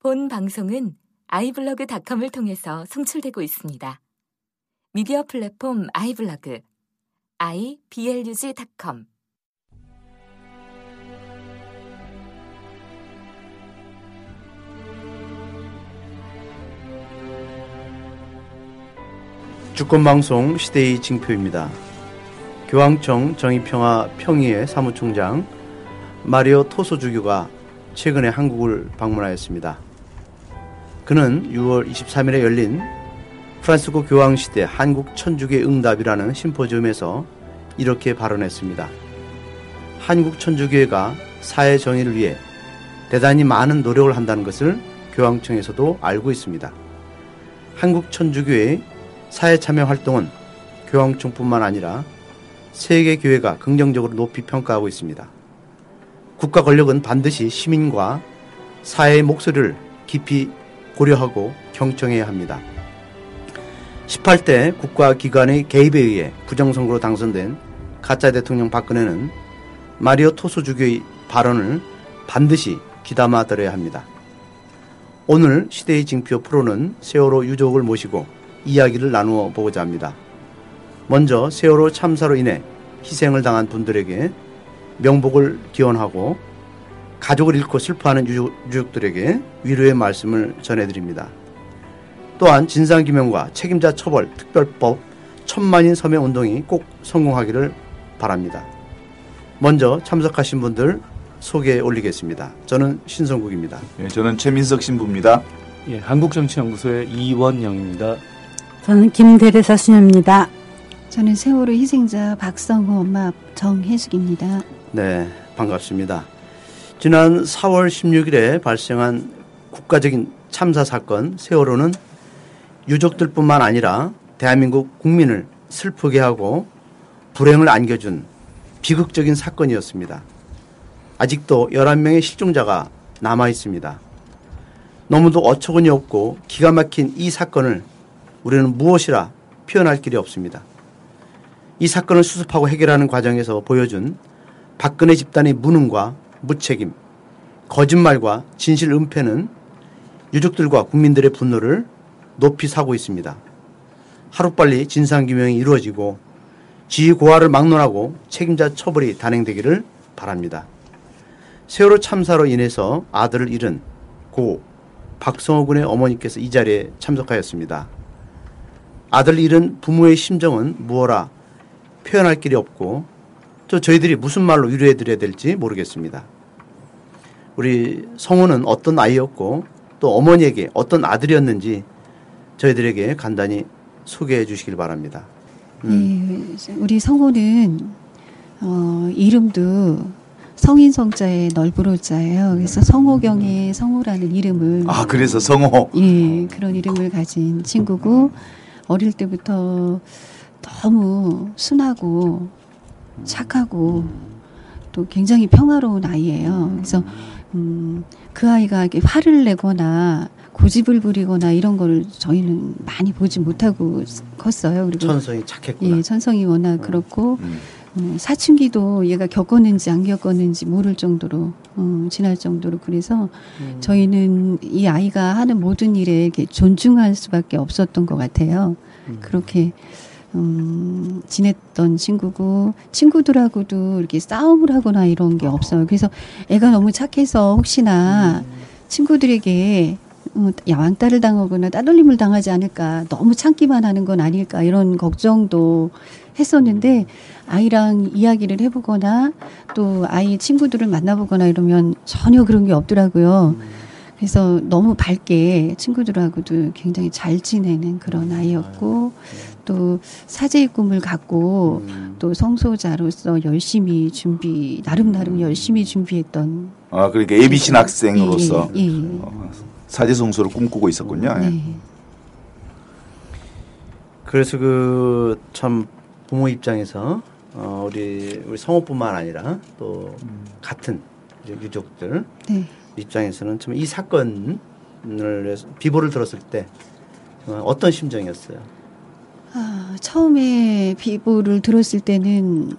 본 방송은 아이블로그닷컴을 통해서 송출되고 있습니다. 미디어 플랫폼 아이블로그 iblog.com 주권방송 시대의 징표입니다. 교황청 정의평화 평의회 사무총장 마리오 토소주교가 최근에 한국을 방문하였습니다. 그는 6월 23일에 열린 프란스코 교황시대 한국 천주교 응답이라는 심포지움에서 이렇게 발언했습니다. 한국 천주교회가 사회 정의를 위해 대단히 많은 노력을 한다는 것을 교황청에서도 알고 있습니다. 한국 천주교회의 사회 참여 활동은 교황청뿐만 아니라 세계 교회가 긍정적으로 높이 평가하고 있습니다. 국가 권력은 반드시 시민과 사회의 목소리를 깊이 고려하고 경청해야 합니다. 18대 국가기관의 개입에 의해 부정선거로 당선된 가짜 대통령 박근혜는 마리오 토소주교의 발언을 반드시 귀담아 들어야 합니다. 오늘 시대의 징표 프로는 세월호 유족을 모시고 이야기를 나누어 보고자 합니다. 먼저 세월호 참사로 인해 희생을 당한 분들에게 명복을 기원하고 가족을 잃고 슬퍼하는 유족 들에게 위로의 말씀을 전해드립니다. 또한 진상규명과 책임자 처벌 특별법 천만인 서명 운동이 꼭 성공하기를 바랍니다. 먼저 참석하신 분들 소개 올리겠습니다. 저는 신성국입니다. 예, 저는 최민석 신부입니다. 예, 한국정치연구소의 이원영입니다. 저는 김대리사 수녀입니다. 저는 세월호 희생자 박성호 엄마 정혜숙입니다. 네, 반갑습니다. 지난 4월 16일에 발생한 국가적인 참사 사건 세월호는 유족들뿐만 아니라 대한민국 국민을 슬프게 하고 불행을 안겨준 비극적인 사건이었습니다. 아직도 11명의 실종자가 남아 있습니다. 너무도 어처구니 없고 기가 막힌 이 사건을 우리는 무엇이라 표현할 길이 없습니다. 이 사건을 수습하고 해결하는 과정에서 보여준 박근혜 집단의 무능과 무책임, 거짓말과 진실 은폐는 유족들과 국민들의 분노를 높이 사고 있습니다. 하루빨리 진상규명이 이루어지고 지휘 고하를 막론하고 책임자 처벌이 단행되기를 바랍니다. 세월호 참사로 인해서 아들을 잃은 고 박성호 군의 어머니께서 이 자리에 참석하였습니다. 아들을 잃은 부모의 심정은 무엇라 표현할 길이 없고 또 저희들이 무슨 말로 위로해 드려야 될지 모르겠습니다. 우리 성우는 어떤 아이였고 또 어머니에게 어떤 아들이었는지 저희들에게 간단히 소개해 주시길 바랍니다. 음. 네, 우리 성우는 어, 이름도 성인 성자의 널브로자예요. 그래서 성호경의 성호라는 이름을 아 그래서 성호 예 그런 이름을 가진 친구고 어릴 때부터 너무 순하고 착하고 또 굉장히 평화로운 아이예요. 그래서 음, 그 아이가 이렇게 화를 내거나 고집을 부리거나 이런 거를 저희는 많이 보지 못하고 컸어요. 그리고 천성이 착했구나. 예, 천성이 워낙 음. 그렇고 음. 음, 사춘기도 얘가 겪었는지 안 겪었는지 모를 정도로 음, 지날 정도로 그래서 음. 저희는 이 아이가 하는 모든 일에 이렇게 존중할 수밖에 없었던 것 같아요. 음. 그렇게 음, 지냈던 친구고 친구들하고도 이렇게 싸움을 하거나 이런 게 없어요. 그래서 애가 너무 착해서 혹시나 음. 친구들에게 어, 야왕따를 당하거나 따돌림을 당하지 않을까 너무 참기만 하는 건 아닐까 이런 걱정도 했었는데 아이랑 이야기를 해보거나 또 아이 친구들을 만나보거나 이러면 전혀 그런 게 없더라고요. 그래서 너무 밝게 친구들하고도 굉장히 잘 지내는 그런 아이였고 또 사제의 꿈을 갖고 음. 또 성소자로서 열심히 준비 나름 나름 열심히 준비했던 아 그러니까 예비신 학생으로서 예, 예, 예. 어, 사제 성소를 꿈꾸고 있었군요. 예. 네. 그래서 그 참 부모 입장에서 어 우리 우리 성우뿐만 아니라 또 음. 같은 유족들 네. 입장에서는 참 이 사건을 비보를 들었을 때 어떤 심정이었어요? 아, 처음에 비보를 들었을 때는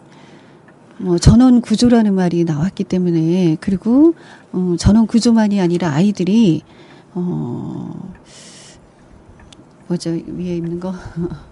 뭐 전원 구조라는 말이 나왔기 때문에 그리고 어, 전원 구조만이 아니라 아이들이 어 뭐죠 위에 있는 거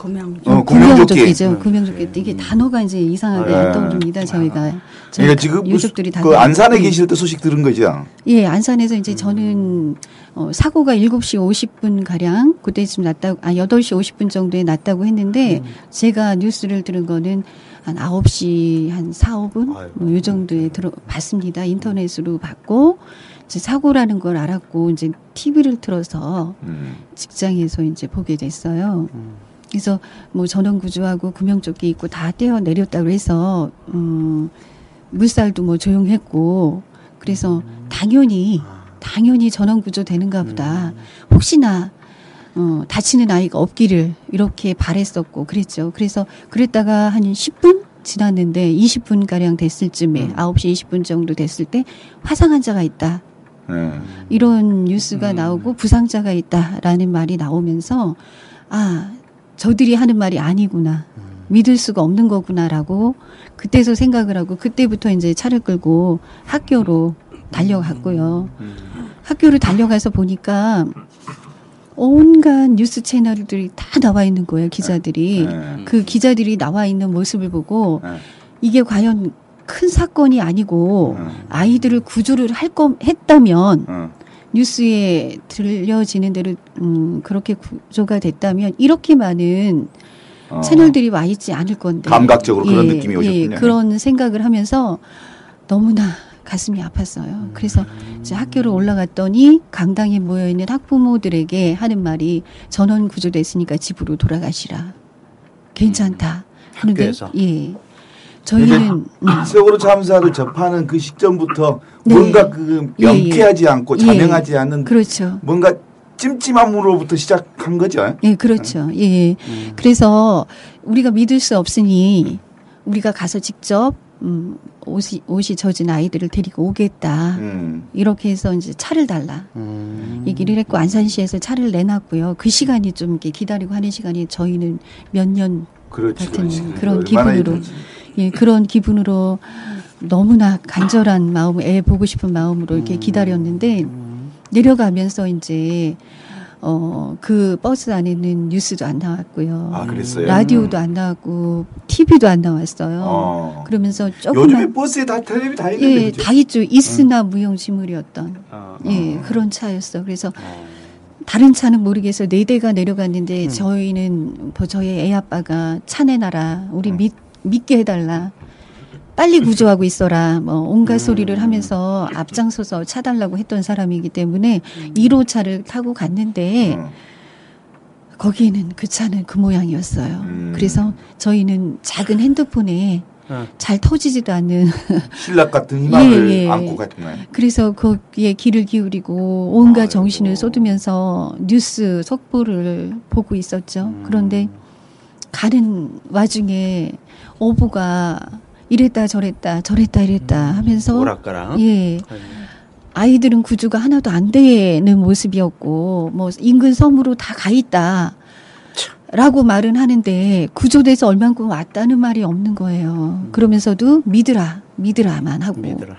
고명. 어, 구명조끼죠. 네. 구명조끼 이게 단어가 이제 이상하게 네. 안 떠오릅니다. 저희가 저희 그러니까 지금 유족들이 다그 안산에 예. 계실 때 소식 들은 거죠. 예, 안산에서 이제 저는 어, 사고가 7시 50분 가량 그때쯤 났다고 아 8시 50분 정도에 났다고 했는데 제가 뉴스를 들은 거는 한 9시 한 4, 5분 아이고. 뭐요 정도에 들어 봤습니다. 인터넷으로 봤고 이제 사고라는 걸 알았고 이제 TV를 틀어서 음. 직장에서 이제 보게 됐어요. 그래서 뭐 전원 구조하고 구명조끼 입고 다 떼어 내렸다고 해서 음 물살도 뭐 조용했고 그래서 당연히 당연히 전원 구조 되는가 보다. 혹시나 어 다치는 아이가 없기를 이렇게 바랬었고 그랬죠. 그래서 그랬다가 한 10분 지났는데 20분 가량 됐을 쯤에 9시 20분 정도 됐을 때 화상 환자가 있다. 네. 이런 뉴스가 나오고 부상자가 있다라는 말이 나오면서 아 저들이 하는 말이 아니구나 믿을 수가 없는 거구나라고 그때서 생각을 하고 그때부터 이제 차를 끌고 학교로 달려갔고요. 학교를 달려가서 보니까 온갖 뉴스 채널들이 다 나와 있는 거예요 기자들이 네. 그 기자들이 나와 있는 모습을 보고 네. 이게 과연 큰 사건이 아니고 네. 아이들을 구조를 할 거 했다면 어. 뉴스에 들려지는 대로 음, 그렇게 구조가 됐다면 이렇게 많은 어. 채널들이 와 있지 않을 건데 감각적으로 그런 느낌이 오셨군요. 그런 생각을 하면서 너무나 가슴이 아팠어요. 그래서 이제 학교로 올라갔더니 강당에 모여 있는 학부모들에게 하는 말이 전원 구조됐으니까 집으로 돌아가시라. 괜찮다. 그런데 학교에서? 예. 저희는 음, 세월호 참사를 접하는 그 시점부터 네. 뭔가 그 예, 명쾌하지 않고 예. 자명하지 않은 그렇죠. 뭔가 찜찜함으로부터 시작한 거죠. 예, 그렇죠. 예. 그래서 우리가 믿을 수 없으니 우리가 가서 직접 음, 옷이 옷이 젖은 아이들을 데리고 오겠다. 음. 이렇게 해서 이제 차를 달라 음. 얘기를 했고 안산시에서 차를 내놨고요. 그 시간이 좀 이렇게 기다리고 하는 시간이 저희는 몇년 그렇지, 같은 그렇지. 그런 기분으로. 예, 그런 기분으로 너무나 간절한 마음, 애 보고 싶은 마음으로 이렇게 기다렸는데 내려가면서 이제 어, 그 버스 안에는 뉴스도 안 나왔고요. 아, 그랬어요? 라디오도 안 나왔고 TV도 안 나왔어요. 어. 그러면서 요즘에 조금만 버스에 다 텔레비 다 있는데 예? 다 있죠. 있으나 무용지물이었던 아, 예, 그런 차였어. 그래서 다른 차는 모르겠어요. 네 대가 내려갔는데 저희는 뭐 저희 애 아빠가 차 내놔라. 우리 믿, 믿게 해달라. 빨리 구조하고 있어라. 뭐 온갖 소리를 하면서 앞장서서 차 달라고 했던 사람이기 때문에 1호 차를 타고 갔는데 어. 거기에는 그 차는 그 모양이었어요. 음. 그래서 저희는 작은 핸드폰에 어. 잘 터지지도 않는 신락 같은 희망을 예, 예. 안고 갔네. 그래서 거기에 귀를 기울이고 온갖 아이고. 정신을 쏟으면서 뉴스 속보를 보고 있었죠. 음. 그런데 가는 와중에 오보가 이랬다 저랬다 저랬다 이랬다 하면서 오락가락. 예 아이들은 구조가 하나도 안 되는 모습이었고 뭐 인근 섬으로 다 가 있다. 라고 말은 하는데 구조돼서 얼만큼 왔다는 말이 없는 거예요. 그러면서도 믿으라, 믿으라만 하고. 믿으라.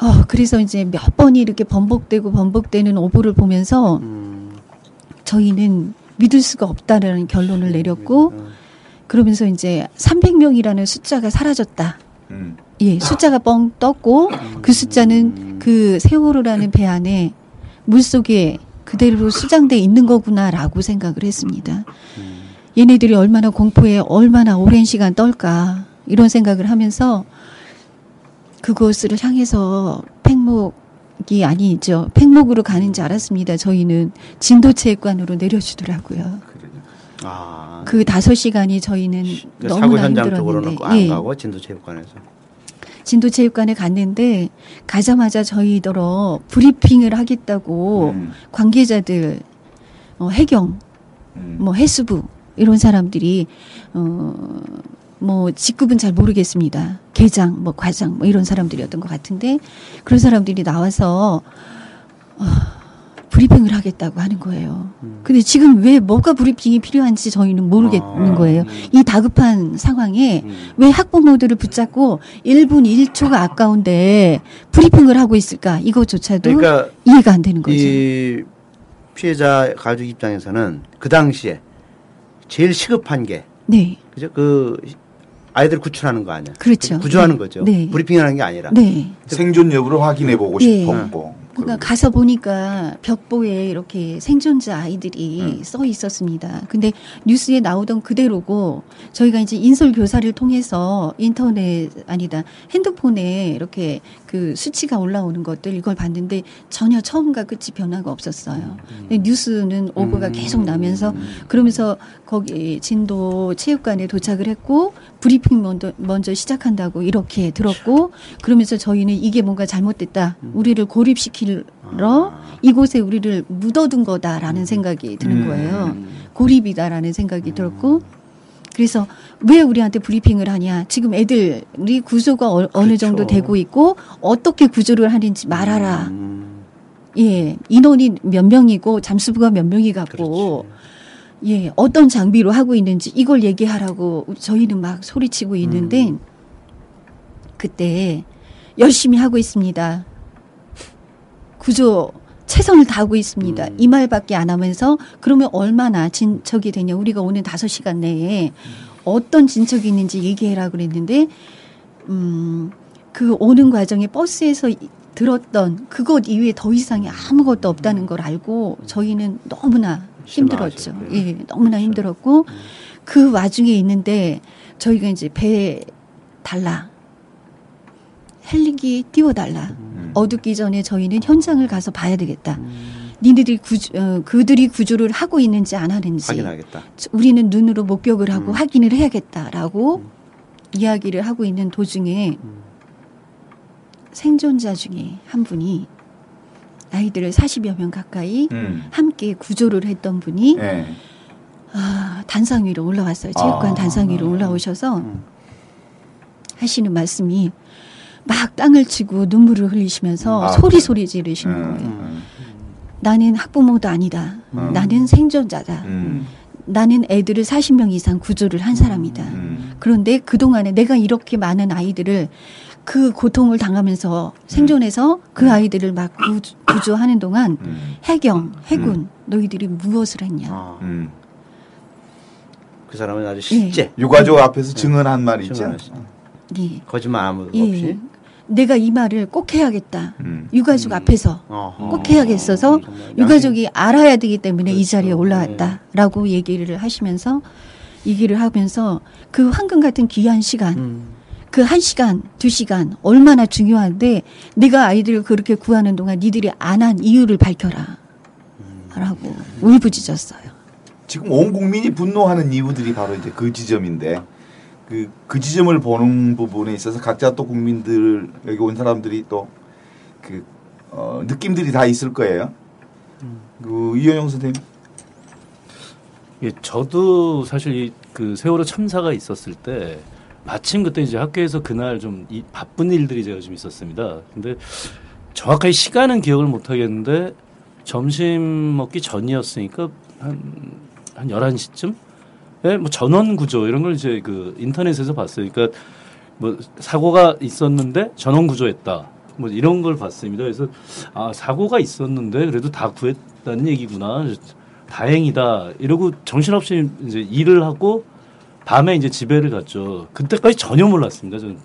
어, 그래서 이제 몇 번이 이렇게 번복되고 번복되는 오보를 보면서 음. 저희는 믿을 수가 없다라는 결론을 내렸고 그러면서 이제 300명이라는 숫자가 사라졌다. 음. 예, 숫자가 뻥 떴고 그 숫자는 그 세월호라는 배 안에 물 속에 그대로 수장돼 있는 거구나라고 생각을 했습니다. 얘네들이 얼마나 공포에 얼마나 오랜 시간 떨까 이런 생각을 하면서 그곳을 향해서 팽목 이 아니죠. 팽목으로 가는지 알았습니다. 저희는 진도체육관으로 내려주더라고요. 아. 그 다섯 시간이 저희는 그 현장 힘들었는데 안 예. 가고 진도체육관에서. 진도체육관에 갔는데 가자마자 저희더러 브리핑을 하겠다고 음. 관계자들 어, 해경 음. 뭐 해수부 이런 사람들이 어 뭐 직급은 잘 모르겠습니다. 계장 뭐 과장 뭐 이런 사람들이었던 것 같은데 그런 사람들이 나와서 어, 브리핑을 하겠다고 하는 거예요. 음. 근데 지금 왜 뭐가 브리핑이 필요한지 저희는 모르겠는 아, 거예요. 음. 이 다급한 상황에 음. 왜 학부모들을 붙잡고 1분 1초가 아까운데 브리핑을 하고 있을까? 이것조차도 그러니까 이해가 안 되는 거죠. 이 피해자 가족 입장에서는 그 당시에 제일 시급한 게 네. 그죠? 그 아이들 구출하는 거 아니야. 그렇죠. 구조하는 네. 거죠. 네. 브리핑하는 게 아니라. 네. 생존 여부를 확인해 보고 네. 싶었고. 그러니까 가서 보니까 벽보에 이렇게 생존자 아이들이 음. 써 있었습니다. 근데 뉴스에 나오던 그대로고 저희가 이제 인솔 교사를 통해서 인터넷 아니다 핸드폰에 이렇게 그 수치가 올라오는 것들 이걸 봤는데 전혀 처음과 끝이 변화가 없었어요. 음. 뉴스는 오보가 음. 계속 나면서 그러면서 거기 진도 체육관에 도착을 했고 브리핑 먼저, 먼저 시작한다고 이렇게 들었고 그러면서 저희는 이게 뭔가 잘못됐다. 음. 우리를 고립시키 러 아. 이곳에 우리를 묻어둔 거다라는 음. 생각이 드는 음. 거예요. 고립이다라는 생각이 음. 들었고 그래서 왜 우리한테 브리핑을 하냐. 지금 애들이 구조가 어, 느 그렇죠. 정도 되고 있고 어떻게 구조를 하는지 말하라. 음. 예. 인원이 몇 명이고 잠수부가 몇 명이 갖고 그렇지. 예, 어떤 장비로 하고 있는지 이걸 얘기하라고 저희는 막 소리치고 있는데 음. 그때 열심히 하고 있습니다. 구조 최선을 다하고 있습니다. 음. 이 말밖에 안 하면서 그러면 얼마나 진척이 되냐. 우리가 오늘 다섯 시간 내에 어떤 진척이 있는지 얘기해라 그랬는데 음, 그 오는 과정에 버스에서 들었던 그것 이외에 더 이상이 아무것도 없다는 걸 알고 저희는 너무나 힘들었죠. 예, 너무나 그렇죠. 힘들었고 음. 그 와중에 있는데 저희가 이제 배 달라. 헬리기 띄워달라. 음. 어둡기 전에 저희는 현장을 가서 봐야 되겠다. 음. 니네들이 구조, 어, 그들이 구조를 하고 있는지 안 하는지 확인하겠다. 우리는 눈으로 목격을 하고 음. 확인을 해야겠다라고 음. 이야기를 하고 있는 도중에 음. 생존자 중에 한 분이 아이들을 40여 명 가까이 음. 함께 구조를 했던 분이 네. 아, 단상 위로 올라왔어요. 체육관 아. 단상 위로 올라오셔서 음. 하시는 말씀이 막 땅을 치고 눈물을 흘리시면서 아, 소리 소리 지르시는 음. 거예요. 음. 나는 학부모도 아니다. 음. 나는 생존자다. 음. 나는 애들을 40명 이상 구조를 한 사람이다. 그런데 그동안에 내가 이렇게 많은 아이들을 그 고통을 당하면서 생존해서 그 음. 아이들을 막 구조, 하는 동안 음. 해경, 해군 음. 너희들이 무엇을 했냐. 아. 그 사람은 아주 실제 예. 유가족 앞에서 네. 증언한 말이 있죠. 예. 거짓말 아무 예. 없이. 내가 이 말을 꼭 해야겠다. 음. 유가족 음. 앞에서 어허. 꼭 해야겠어서 음. 유가족이 알아야 되기 때문에 그렇죠. 이 자리에 올라왔다라고 네. 얘기를 하시면서 얘기를 하면서 그 황금 같은 귀한 시간 음. 그한 시간, 두 시간 얼마나 중요한데 내가 아이들을 그렇게 구하는 동안 니들이 안 한 이유를 밝혀라. 라고 울부짖었어요. 지금 온 국민이 분노하는 이유들이 바로 이제 그 지점인데 그, 그 지점을 보는 부분에 있어서 각자 또 국민들 여기 온 사람들이 또그 어, 느낌들이 다 있을 거예요. 그 이현영 선생님. 예, 저도 사실 그 세월호 참사가 있었을 때 마침 그때 이제 학교에서 그날 좀 이, 바쁜 일들이 제가 좀 있었습니다. 근데 정확하게 시간은 기억을 못 하겠는데 점심 먹기 전이었으니까 한, 한 11시쯤? 예, 뭐 전원 구조 이런 걸 이제 그 인터넷에서 봤어요. 그러니까 뭐 사고가 있었는데 전원 구조했다. 뭐 이런 걸 봤습니다. 그래서 아, 사고가 있었는데 그래도 다 구했다는 얘기구나. 다행이다. 이러고 정신없이 이제 일을 하고 밤에 이제 집에를 갔죠. 그때까지 전혀 몰랐습니다. 저는.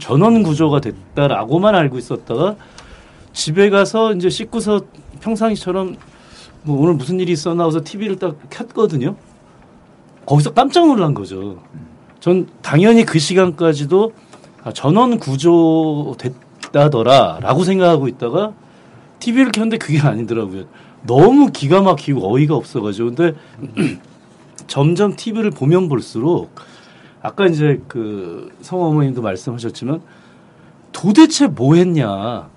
전원 구조가 됐다라고만 알고 있었다가 집에 가서 이제 씻고서 평상시처럼 뭐 오늘 무슨 일이 있었나 해서 TV를 딱 켰거든요. 거기서 깜짝 놀란 거죠. 전 당연히 그 시간까지도 아, 전원 구조 됐다더라라고 생각하고 있다가 TV를 켰는데 그게 아니더라고요. 너무 기가 막히고 어이가 없어가지고 근데 점점 TV를 보면 볼수록 아까 이제 그 성어머님도 말씀하셨지만 도대체 뭐 했냐.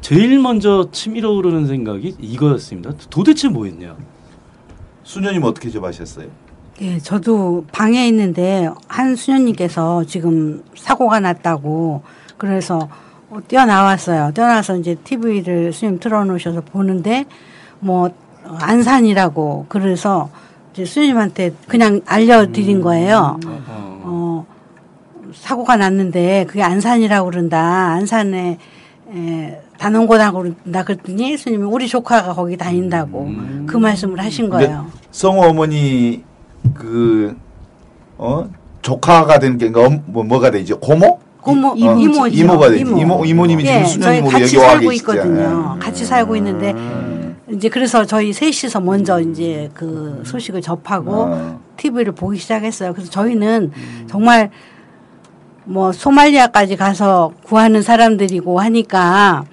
제일 먼저 치밀어 오르는 생각이 이거였습니다. 도대체 뭐 했냐. 수녀님 어떻게 좀 하셨어요? 예, 저도 방에 있는데 한 수녀님께서 지금 사고가 났다고 그래서 뛰어나왔어요. 뛰어나와서 이제 TV를 수님 틀어놓으셔서 보는데 뭐 안산이라고 그래서 이제 수녀님한테 그냥 알려드린 거예요. 어, 사고가 났는데 그게 안산이라고 그런다. 안산에 에, 단원고등학교 그런다 그랬더니 스님이 우리 조카가 거기 다닌다고 그 말씀을 하신 거예요. 성우 어머니 그 어? 조카가 되는 게 뭐, 뭐- 뭐가 되죠? 고모? 고모 어, 이모지 이모 가 되지. 이모 이모님이 지금 예, 저희 수녀님으로 같이 여기 와 살고. 있거든요. 같이 살고 있는데 음. 이제 그래서 저희 셋이서 먼저 이제 그 소식을 접하고 어. TV를 보기 시작했어요. 그래서 저희는 정말 뭐 소말리아까지 가서 구하는 사람들이고 하니까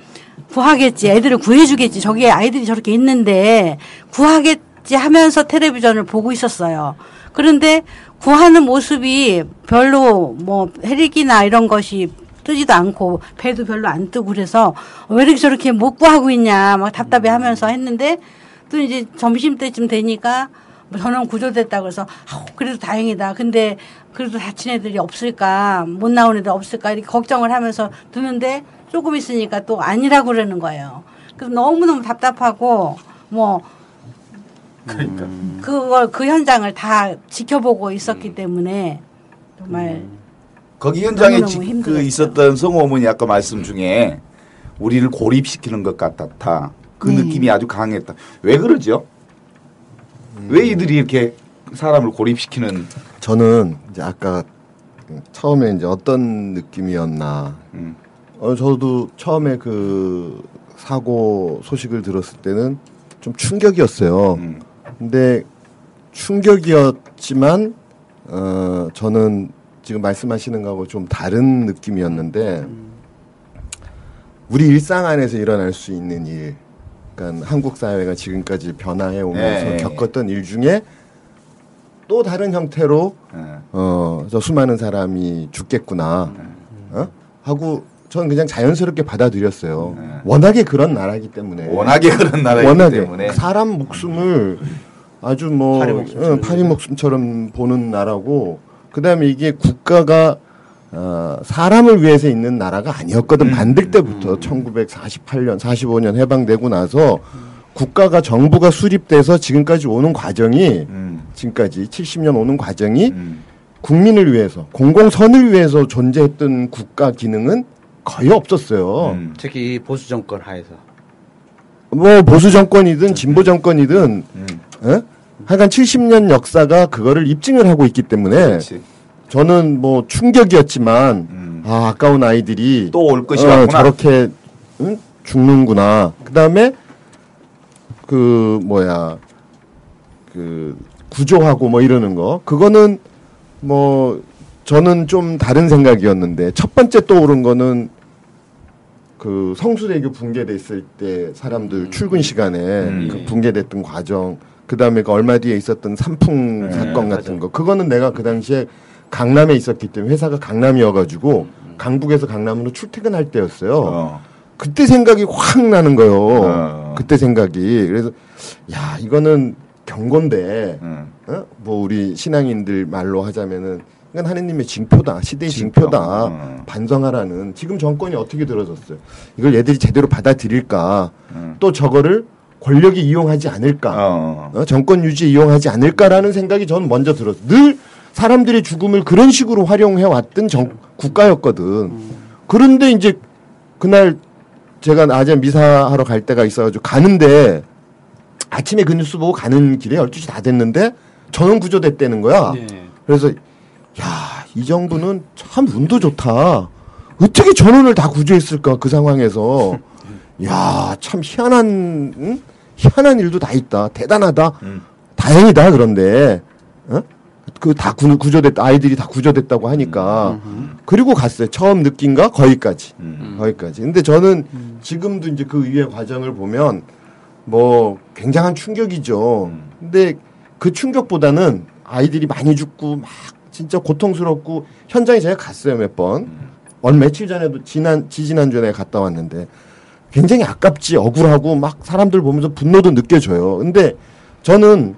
구하겠지. 애들을 구해주겠지. 저기에 아이들이 저렇게 있는데 구하겠 지 하면서 텔레비전을 보고 있었어요. 그런데 구하는 모습이 별로 뭐 헬기나 이런 것이 뜨지도 않고 배도 별로 안 뜨고 그래서 왜 이렇게 저렇게 못 구하고 있냐 막 답답해 하면서 했는데 또 이제 점심 때쯤 되니까 뭐 저는 구조됐다 그래서 아우, 그래도 다행이다. 근데 그래도 다친 애들이 없을까 못 나온 애들 없을까 이렇게 걱정을 하면서 두는데 조금 있으니까 또 아니라고 그러는 거예요. 그래서 너무너무 답답하고 뭐 그러니까. 그걸 그 현장을 다 지켜보고 있었기 때문에 정말 거기 현장에 지- 그. 있었던 성우 어머니 아까 말씀 중에 우리를 고립시키는 것 같았다. 그 네. 느낌이 아주 강했다. 왜 그러죠? 왜 이들이 이렇게 사람을 고립시키는 저는 이제 아까 처음에 이제 어떤 느낌이었나. 음. 어, 저도 처음에 그 사고 소식을 들었을 때는 좀 충격이었어요. 음. 근데 충격이었지만 어 저는 지금 말씀하시는 거하고 좀 다른 느낌이었는데 우리 일상 안에서 일어날 수 있는 일, 그러니까 한국 사회가 지금까지 변화해 오면서 네. 겪었던 일 중에 또 다른 형태로 예. 어, 저 수많은 사람이 죽겠구나. 어? 하고 저는 그냥 자연스럽게 받아들였어요. 네. 워낙에 그런 나라기 때문에. 워낙에 그런 나라이기 워낙에 때문에 사람 목숨을 아주 뭐 파리 목숨처럼. 응, 파리 목숨처럼 보는 나라고 그다음에 이게 국가가 어, 사람을 위해서 있는 나라가 아니었거든 음. 만들 때부터 1948년 45년 해방되고 나서 국가가 정부가 수립돼서 지금까지 오는 과정이 음. 지금까지 70년 오는 과정이 음. 국민을 위해서 공공선을 위해서 존재했던 국가 기능은 거의 없었어요. 음. 특히 보수 정권 하에서 뭐 보수 정권이든 진보 정권이든 음. 예? 하여간 70년 역사가 그거를 입증을 하고 있기 때문에 그렇지. 저는 뭐 충격이었지만 음. 아 아까운 아이들이 또 올 것이 어. 저렇게 응? 죽는구나. 그다음에 그 뭐야 그 구조하고 뭐 이러는 거 그거는 뭐 저는 좀 다른 생각이었는데 첫 번째 떠오른 거는 그 성수대교 붕괴됐을 때 사람들 출근 시간에 음. 그 붕괴됐던 과정 그 다음에 그 얼마 뒤에 있었던 산풍 네, 사건 맞아요. 같은 거 그거는 내가 그 당시에 강남에 있었기 때문에 회사가 강남이어가지고 강북에서 강남으로 출퇴근할 때였어요. 어. 그때 생각이 확 나는 거예요. 어. 그때 생각이 그래서 야 이거는 경고인데 음. 어? 뭐 우리 신앙인들 말로 하자면은 이건 하느님의 징표다 시대의 징표. 징표다 음. 반성하라는 지금 정권이 어떻게 들어섰어요 이걸 얘들이 제대로 받아들일까 음. 또 저거를 권력이 이용하지 않을까 어. 어, 정권 유지에 이용하지 않을까라는 생각이 저는 먼저 들었어. 늘 사람들의 죽음을 그런 식으로 활용해 왔던 정, 국가였거든. 그런데 이제 그날 제가 낮에 미사하러 갈 때가 있어가지고 가는데 아침에 그 뉴스 보고 가는 길에 12시 다 됐는데 전원 구조됐다는 거야. 네. 그래서 야, 이 정부는 참 운도 좋다. 어떻게 전원을 다 구조했을까 그 상황에서. 야, 참 희한한 응? 희한한 일도 다 있다. 대단하다. 음. 다행이다. 그런데 어? 그다 구조됐다. 아이들이 다 구조됐다고 하니까. 그리고 갔어요. 처음 느낀가 거기까지. 음. 거기까지. 근데 저는 지금도 이제 그 이후의 과정을 보면 뭐 굉장한 충격이죠. 음. 근데 그 충격보다는 아이들이 많이 죽고 막 진짜 고통스럽고 현장에 제가 갔어요 몇 번. 얼마 며칠 전에도 지난 지지난 주에 갔다 왔는데 굉장히 아깝지 억울하고 막 사람들 보면서 분노도 느껴져요. 근데 저는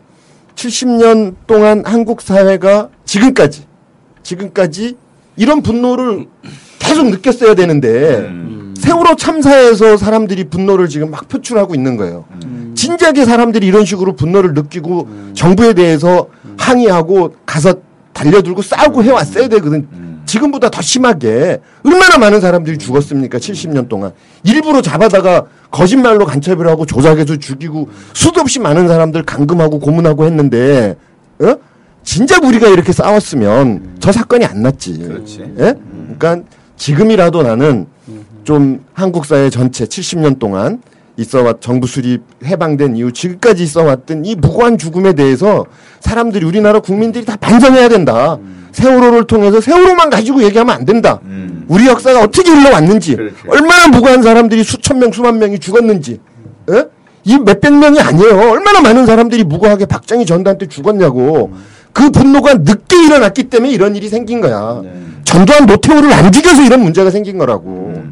70년 동안 한국 사회가 지금까지 지금까지 이런 분노를 계속 느꼈어야 되는데 음. 세월호 참사에서 사람들이 분노를 지금 막 표출하고 있는 거예요. 음. 진지하게 사람들이 이런 식으로 분노를 느끼고 정부에 대해서 항의하고 가서 달려들고 싸우고 해왔어야 되거든. 지금보다 더 심하게 얼마나 많은 사람들이 죽었습니까? 70년 동안 일부러 잡아다가 거짓말로 간첩을 하고 조작해서 죽이고 수도 없이 많은 사람들 감금하고 고문하고 했는데 어? 진작 우리가 이렇게 싸웠으면 저 사건이 안 났지. 그렇지. 예? 그러니까 지금이라도 나는 좀 한국 사회 전체 70년 동안 있어왔 정부 수립 해방된 이후 지금까지 있어왔던 이 무고한 죽음에 대해서 사람들이 우리나라 국민들이 다 반성해야 된다. 세월호를 통해서 세월호만 가지고 얘기하면 안 된다. 음. 우리 역사가 어떻게 흘러왔는지, 그렇지. 얼마나 무고한 사람들이 수천 명, 수만 명이 죽었는지, 예? 이 몇백 명이 아니에요. 얼마나 많은 사람들이 무고하게 박정희 전두환 때 죽었냐고. 그 분노가 늦게 일어났기 때문에 이런 일이 생긴 거야. 전두환 노태우를 안 죽여서 이런 문제가 생긴 거라고.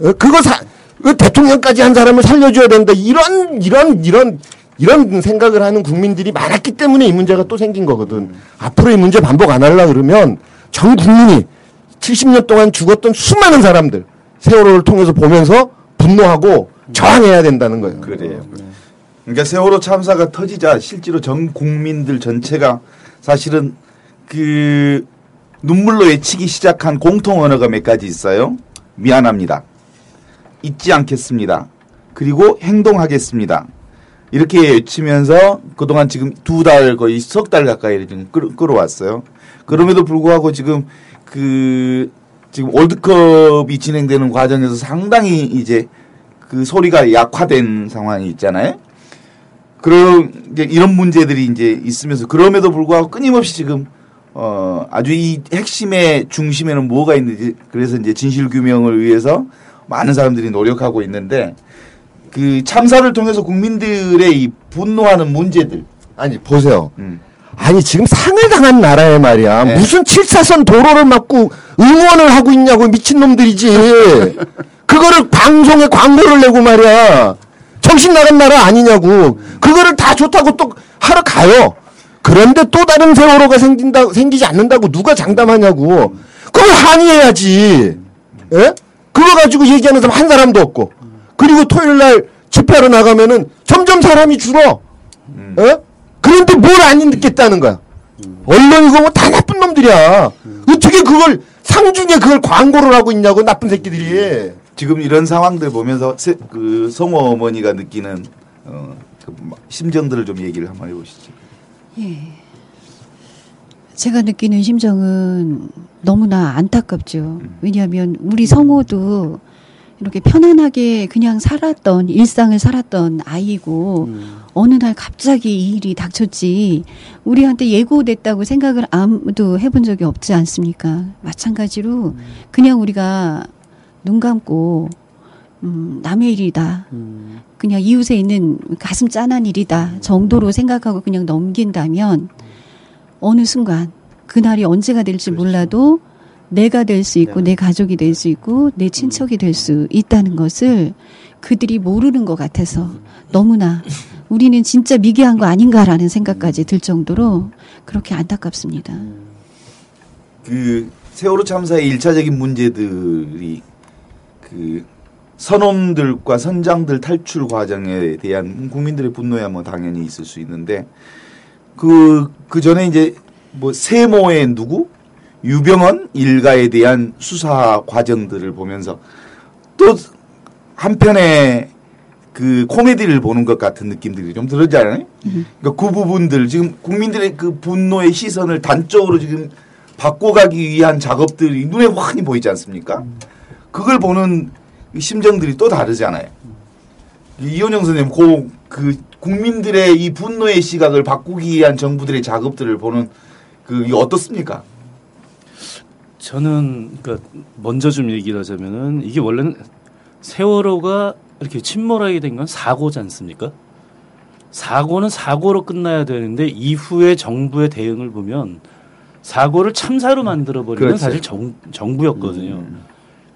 어, 그거 사, 그 대통령까지 한 사람을 살려줘야 된다. 이런, 이런, 이런, 이런 생각을 하는 국민들이 많았기 때문에 이 문제가 또 생긴 거거든. 앞으로 이 문제 반복 안 하려 그러면 전 국민이 70년 동안 죽었던 수많은 사람들 세월호를 통해서 보면서 분노하고 저항해야 된다는 거예요. 그래요. 그러니까 세월호 참사가 터지자 실제로 전 국민들 전체가 사실은 그 눈물로 외치기 시작한 공통 언어가 몇 가지 있어요. 미안합니다. 잊지 않겠습니다. 그리고 행동하겠습니다. 이렇게 외치면서 그동안 지금 두 달 거의 석 달 가까이 지금 끌, 끌어왔어요. 그럼에도 불구하고 지금 그 지금 월드컵이 진행되는 과정에서 상당히 이제 그 소리가 약화된 상황이 있잖아요. 그런 이제 이런 문제들이 이제 있으면서 그럼에도 불구하고 끊임없이 지금 어 아주 이 핵심의 중심에는 뭐가 있는지 그래서 이제 진실 규명을 위해서 많은 사람들이 노력하고 있는데 그 참사를 통해서 국민들의 이 분노하는 문제들 아니 보세요. 음. 아니 지금 상을 당한 나라에 말이야 네. 무슨 7사선 도로를 막고 응원을 하고 있냐고 미친 놈들이지 그거를 방송에 광고를 내고 말이야 정신 나간 나라 아니냐고 그거를 다 좋다고 또 하러 가요 그런데 또 다른 세월호가 생긴다 생기지 않는다고 누가 장담하냐고 그걸 항의해야지 예? 그거 가지고 얘기하는 사람 한 사람도 없고 그리고 토요일 날 집회하러 나가면은 점점 사람이 줄어 예? 그런데 뭘안 느꼈다는 거야. 언론이고 뭐 다 나쁜 놈들이야. 어떻게 그걸 상중에 그걸 광고를 하고 있냐고 나쁜 새끼들이. 지금 이런 상황들 보면서 세, 그 성호 어머니가 느끼는 어, 그 심정들을 좀 얘기를 한번 해보시죠. 예. 제가 느끼는 심정은 너무나 안타깝죠. 왜냐하면 우리 성호도 이렇게 편안하게 그냥 살았던 일상을 살았던 아이고 어느 날 갑자기 이 일이 닥쳤지 우리한테 예고됐다고 생각을 아무도 해본 적이 없지 않습니까? 마찬가지로 그냥 우리가 눈 감고 음, 남의 일이다. 그냥 이웃에 있는 가슴 짠한 일이다 정도로 생각하고 그냥 넘긴다면 어느 순간 그날이 언제가 될지 몰라도 내가 될 수 있고 내 가족이 될 수 있고 내 친척이 될 수 있다는 것을 그들이 모르는 것 같아서 너무나 우리는 진짜 미개한 거 아닌가라는 생각까지 들 정도로 그렇게 안타깝습니다. 그 세월호 참사의 일차적인 문제들이 그 선원들과 선장들 탈출 과정에 대한 국민들의 분노야 뭐 당연히 있을 수 있는데 그, 그 전에 이제 뭐 세모의 누구? 유병헌 일가에 대한 수사 과정들을 보면서 또 한편에 그 코미디를 보는 것 같은 느낌들이 좀 들었잖아요. 그러니까 그 부분들 지금 국민들의 그 분노의 시선을 단적으로 지금 바꿔가기 위한 작업들이 눈에 환히 보이지 않습니까? 그걸 보는 이 심정들이 또 다르잖아요. 이 이현영 선생님, 그, 그 국민들의 이 분노의 시각을 바꾸기 위한 정부들의 작업들을 보는 그 이게 어떻습니까? 저는 그러니까 먼저 좀 얘기를 하자면은 이게 원래는 세월호가 이렇게 침몰하게 된 건 사고지 않습니까? 사고는 사고로 끝나야 되는데 이후에 정부의 대응을 보면 사고를 참사로 만들어 버리는 그렇죠. 사실 정, 정부였거든요. 음.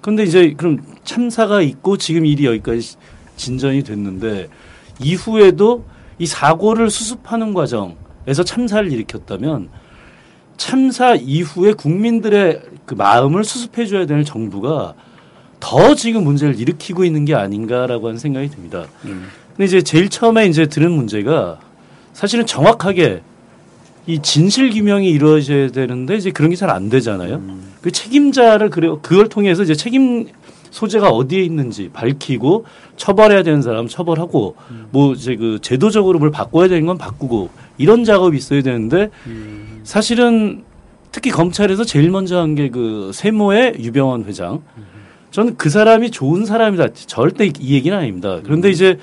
근데 이제 그럼 참사가 있고 지금 일이 여기까지 시- 진전이 됐는데 이후에도 이 사고를 수습하는 과정에서 참사를 일으켰다면 참사 이후에 국민들의 그 마음을 수습해 줘야 되는 정부가 더 지금 문제를 일으키고 있는 게 아닌가라고 하는 생각이 듭니다. 근데 이제 제일 처음에 이제 드는 문제가 사실은 정확하게 이 진실 규명이 이루어져야 되는데 이제 그런 게 잘 안 되잖아요. 그 책임자를 그래 그걸 통해서 이제 책임 소재가 어디에 있는지 밝히고 처벌해야 되는 사람 처벌하고 뭐 이제 그 제도적으로 뭘 바꿔야 되는 건 바꾸고 이런 작업이 있어야 되는데 사실은 특히 검찰에서 제일 먼저 한 게 그 세모의 유병원 회장. 저는 그 사람이 좋은 사람이다. 절대 이 얘기는 아닙니다. 그런데 이제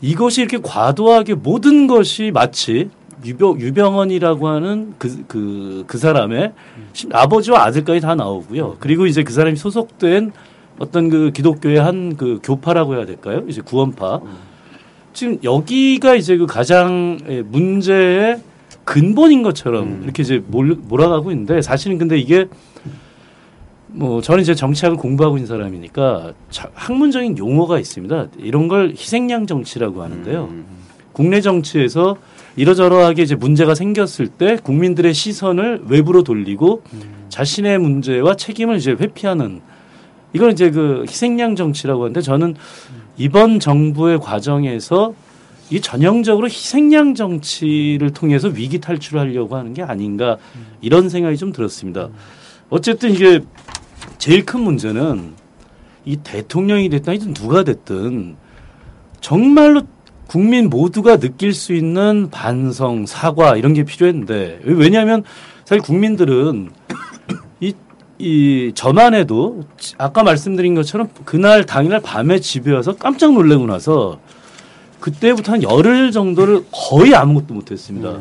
이것이 이렇게 과도하게 모든 것이 마치 유병, 유병원이라고 하는 그, 그, 그 사람의 심- 아버지와 아들까지 다 나오고요. 그리고 이제 그 사람이 소속된 어떤 그 기독교의 한 그 교파라고 해야 될까요? 이제 구원파. 지금 여기가 이제 그 가장 예, 문제의 근본인 것처럼 이렇게 이제 몰, 몰아가고 있는데 사실은 근데 이게 뭐 저는 이제 정치학을 공부하고 있는 사람이니까 자- 학문적인 용어가 있습니다. 이런 걸 희생양 정치라고 하는데요. 국내 정치에서 이러저러하게 이제 문제가 생겼을 때 국민들의 시선을 외부로 돌리고 자신의 문제와 책임을 이제 회피하는 이걸 이제 그 희생양 정치라고 하는데 저는 이번 정부의 과정에서 이 전형적으로 희생양 정치를 통해서 위기 탈출하려고 하는 게 아닌가 이런 생각이 좀 들었습니다. 어쨌든 이게 제일 큰 문제는 이 대통령이 됐든 하여튼 누가 됐든 정말로 국민 모두가 느낄 수 있는 반성, 사과 이런 게 필요했는데 왜냐하면 사실 국민들은 이, 해도 아까 말씀드린 것처럼 그날 당일날 밤에 집에 와서 깜짝 놀래고 나서 그때부터 한 열흘 정도를 거의 아무것도 못했습니다.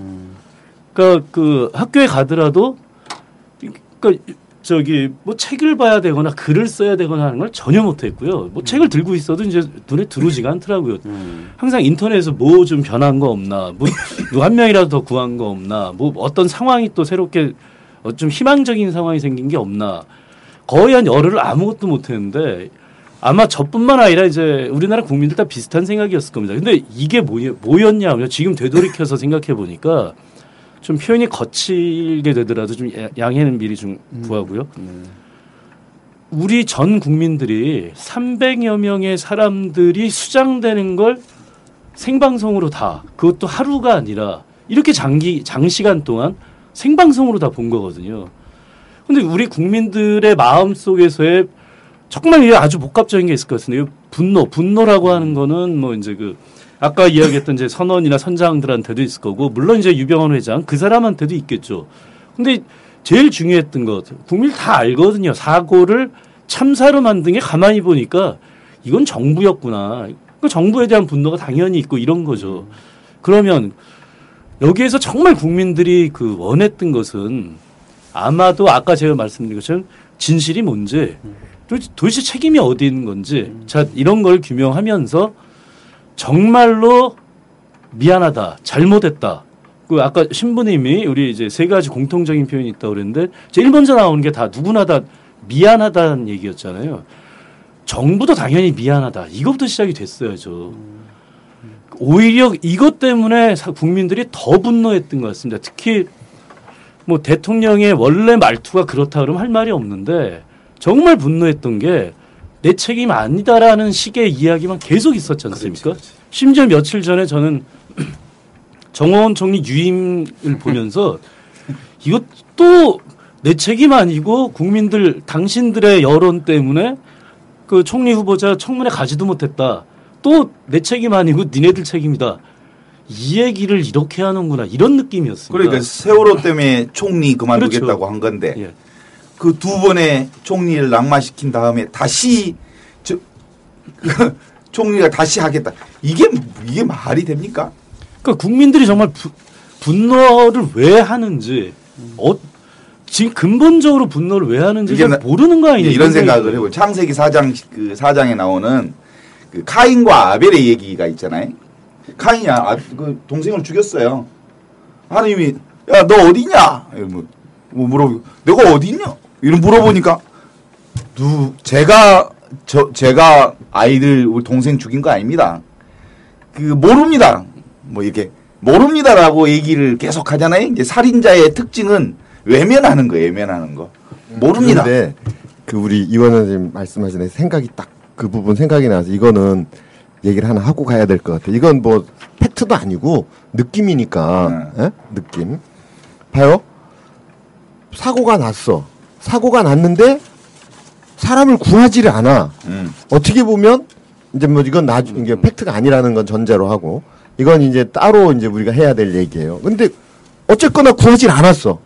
그러니까 그 학교에 가더라도 그러니까 저기 뭐 책을 봐야 되거나 글을 써야 되거나 하는 걸 전혀 못했고요. 뭐 책을 들고 있어도 이제 눈에 들어오지가 않더라고요. 항상 인터넷에서 뭐 좀 변한 거 없나, 뭐 한 명이라도 더 구한 거 없나, 뭐 어떤 상황이 또 새롭게 어, 좀 희망적인 상황이 생긴 게 없나. 거의 한 열흘을 아무것도 못 했는데 아마 저뿐만 아니라 이제 우리나라 국민들 다 비슷한 생각이었을 겁니다. 근데 이게 뭐였, 뭐였냐면 지금 되돌이켜서 생각해 보니까 좀 표현이 거칠게 되더라도 좀 야- 양해는 미리 좀 구하고요. 우리 전 국민들이 300여 명의 사람들이 수장되는 걸 생방송으로 다 그것도 하루가 아니라 이렇게 장기 장시간 동안 생방송으로 다 본 거거든요. 근데 우리 국민들의 마음 속에서의 정말 이게 아주 복합적인 게 있을 것 같은데요. 분노, 분노라고 하는 거는 뭐 이제 그 아까 이야기했던 이제 선원이나 선장들한테도 있을 거고 물론 이제 유병헌 회장 그 사람한테도 있겠죠. 근데 제일 중요했던 것 국민 다 알거든요. 사고를 참사로 만든 게 가만히 보니까 이건 정부였구나. 그 정부에 대한 분노가 당연히 있고 이런 거죠. 그러면 여기에서 정말 국민들이 그 원했던 것은 아마도 아까 제가 말씀드린 것처럼 진실이 뭔지 도대체, 책임이 어디 있는 건지 자 이런 걸 규명하면서 정말로 미안하다 잘못했다. 그 아까 신부님이 우리 이제 세 가지 공통적인 표현이 있다고 그랬는데 제일 먼저 나오는 게 다 누구나 다 미안하다는 얘기였잖아요. 정부도 당연히 미안하다. 이것부터 시작이 됐어야죠 오히려 이것 때문에 사- 국민들이 더 분노했던 것 같습니다 특히 뭐 대통령의 원래 말투가 그렇다 그러면 할 말이 없는데 정말 분노했던 게 내 책임 아니다라는 식의 이야기만 계속 있었지 않습니까? 심지어 며칠 전에 저는 정호원 총리 유임을 보면서 이것도 내 책임 아니고 국민들 당신들의 여론 때문에 그 총리 후보자 청문회 가지도 못했다. 또 내 책임 아니고 니네들 책임이다. 이 얘기를 이렇게 하는구나 이런 느낌이었습니다. 그러니까 세월호 때문에 총리 그만두겠다고 그렇죠. 한 건데 예. 그두 번의 총리를 낙마시킨 다음에 다시 저 총리가 다시 하겠다. 이게 이게 말이 됩니까? 그러니까 국민들이 정말 부- 분노를 왜 하는지 어, 지금 근본적으로 분노를 왜 하는지 모르는 거 아니에요? 이런 생각을. 해보. 창세기 4장 그 4장에 나오는 그 카인과 아벨의 얘기가 있잖아요. 카인이 아, 그 동생을 죽였어요. 하나님이 야 너 어디냐? 이러면 뭐 물어보. 내가 어디냐? 이런 물어보니까 누 제가 저 제가 아이들 우리 동생 죽인 거 아닙니다. 그 모릅니다. 뭐 이렇게 모릅니다라고 얘기를 계속 하잖아요. 이제 살인자의 특징은 외면하는 거, 외면하는 거. 모릅니다. 그런데 그 우리 이원 선생님 말씀하신 생각이 딱 그 부분 생각이 나서 이거는 얘기를 하나 하고 가야 될 것 같아. 이건 뭐 팩트도 아니고 느낌이니까 예? 느낌. 봐요. 사고가 났어. 사고가 났는데 사람을 구하지를 않아. 음. 어떻게 보면 이제 뭐 이건 나중 이게 팩트가 아니라는 건 전제로 하고 이건 이제 따로 이제 우리가 해야 될 얘기예요. 근데 어쨌거나 구하질 않았어.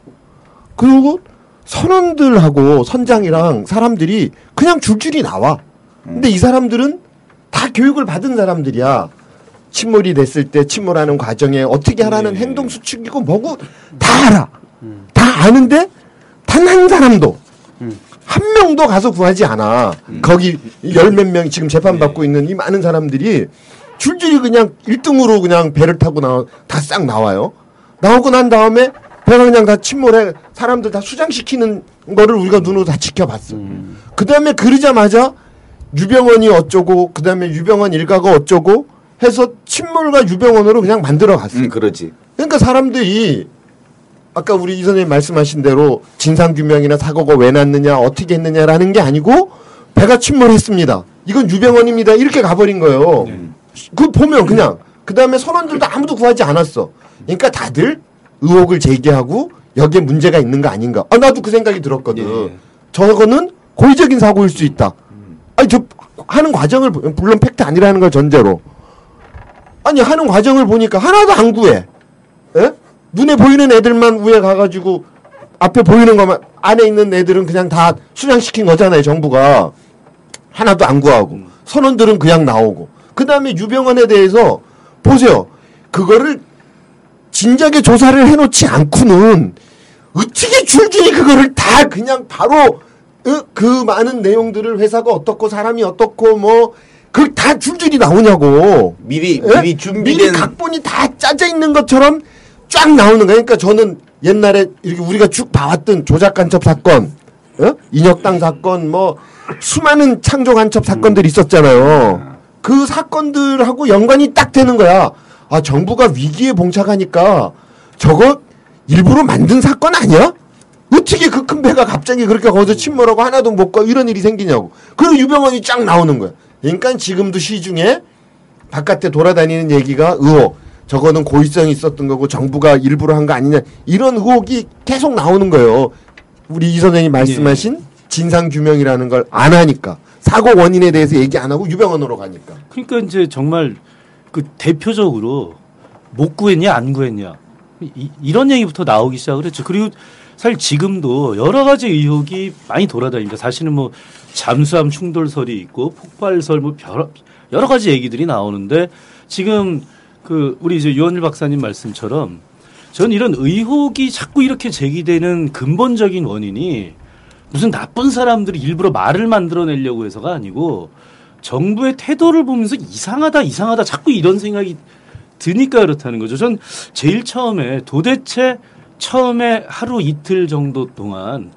그리고 선원들하고 선장이랑 사람들이 그냥 줄줄이 나와. 근데 이 사람들은 다 교육을 받은 사람들이야. 침몰이 됐을 때 침몰하는 과정에 어떻게 하라는 행동 수칙이고 뭐고 다 알아. 다 아는데 단 한 사람도 한 명도 가서 구하지 않아. 거기 열 몇명 지금 재판받고 있는 이 많은 사람들이 줄줄이 그냥 1등으로 그냥 배를 타고 나와 다 싹 나와요. 나오고 난 다음에 배가 그냥 다 침몰해 사람들 다 수장시키는 거를 우리가 눈으로 다 지켜봤어. 그 다음에 그러자마자 유병원이 어쩌고 그 다음에 유병원 일가가 어쩌고 해서 침몰과 유병원으로 그냥 만들어 갔어. 음, 그러지. 그러니까 사람들이 아까 우리 이 선생님 말씀하신 대로 진상 규명이나 사고가 왜 났느냐 어떻게 했느냐라는 게 아니고 배가 침몰했습니다. 이건 유병원입니다. 이렇게 가버린 거예요. 그 보면 그냥 그 다음에 선원들도 아무도 구하지 않았어. 그러니까 다들 의혹을 제기하고 여기에 문제가 있는 거 아닌가. 아 나도 그 생각이 들었거든. 예. 저거는 고의적인 사고일 수 있다. 아니 저 하는 과정을 보- 물론 팩트 아니라는 걸 전제로 아니 하는 과정을 보니까 하나도 안 구해. 예? 눈에 보이는 애들만 위에 가가지고 앞에 보이는 것만 안에 있는 애들은 그냥 다 수장시킨 거잖아요 정부가 하나도 안 구하고 선원들은 그냥 나오고 그 다음에 유병원에 대해서 보세요 그거를 진작에 조사를 해놓지 않고는 어떻게 줄줄이 그거를 다 그냥 바로 어? 그 많은 내용들을 회사가 어떻고 사람이 어떻고 뭐그다 줄줄이 나오냐고 미리 예? 미리 준비된 미리 각본이 다 짜져 있는 것처럼 쫙 나오는 거예요. 그러니까 저는 옛날에 이렇게 우리가 쭉 봐왔던 조작 간첩 사건, 어? 인혁당 사건, 뭐 수많은 창조 간첩 사건들이 있었잖아요. 그 사건들하고 연관이 딱 되는 거야. 아 정부가 위기에 봉착하니까 저거 일부러 만든 사건 아니야? 어떻게 그 큰 배가 갑자기 그렇게 거기서 침몰하고 하나도 못 가 이런 일이 생기냐고. 그리고 유병원이 쫙 나오는 거야. 그러니까 지금도 시중에 바깥에 돌아다니는 얘기가 의혹. 저거는 고의성이 있었던 거고 정부가 일부러 한 거 아니냐 이런 의혹이 계속 나오는 거예요. 우리 이 선생님 말씀하신 진상 규명이라는 걸 안 하니까 사고 원인에 대해서 얘기 안 하고 유병원으로 가니까. 그러니까 이제 정말 그 대표적으로 못 구했냐 안 구했냐 이, 이런 얘기부터 나오기 시작을 했죠. 그리고 사실 지금도 여러 가지 의혹이 많이 돌아다닙니다. 사실은 뭐 잠수함 충돌설이 있고 폭발설 뭐 여러, 가지 얘기들이 나오는데 지금 그 우리 이제 유원일 박사님 말씀처럼 전 이런 의혹이 자꾸 이렇게 제기되는 근본적인 원인이 무슨 나쁜 사람들이 일부러 말을 만들어내려고 해서가 아니고 정부의 태도를 보면서 이상하다 이상하다 자꾸 이런 생각이 드니까 그렇다는 거죠. 전 제일 처음에 도대체 처음에 하루 이틀 정도 동안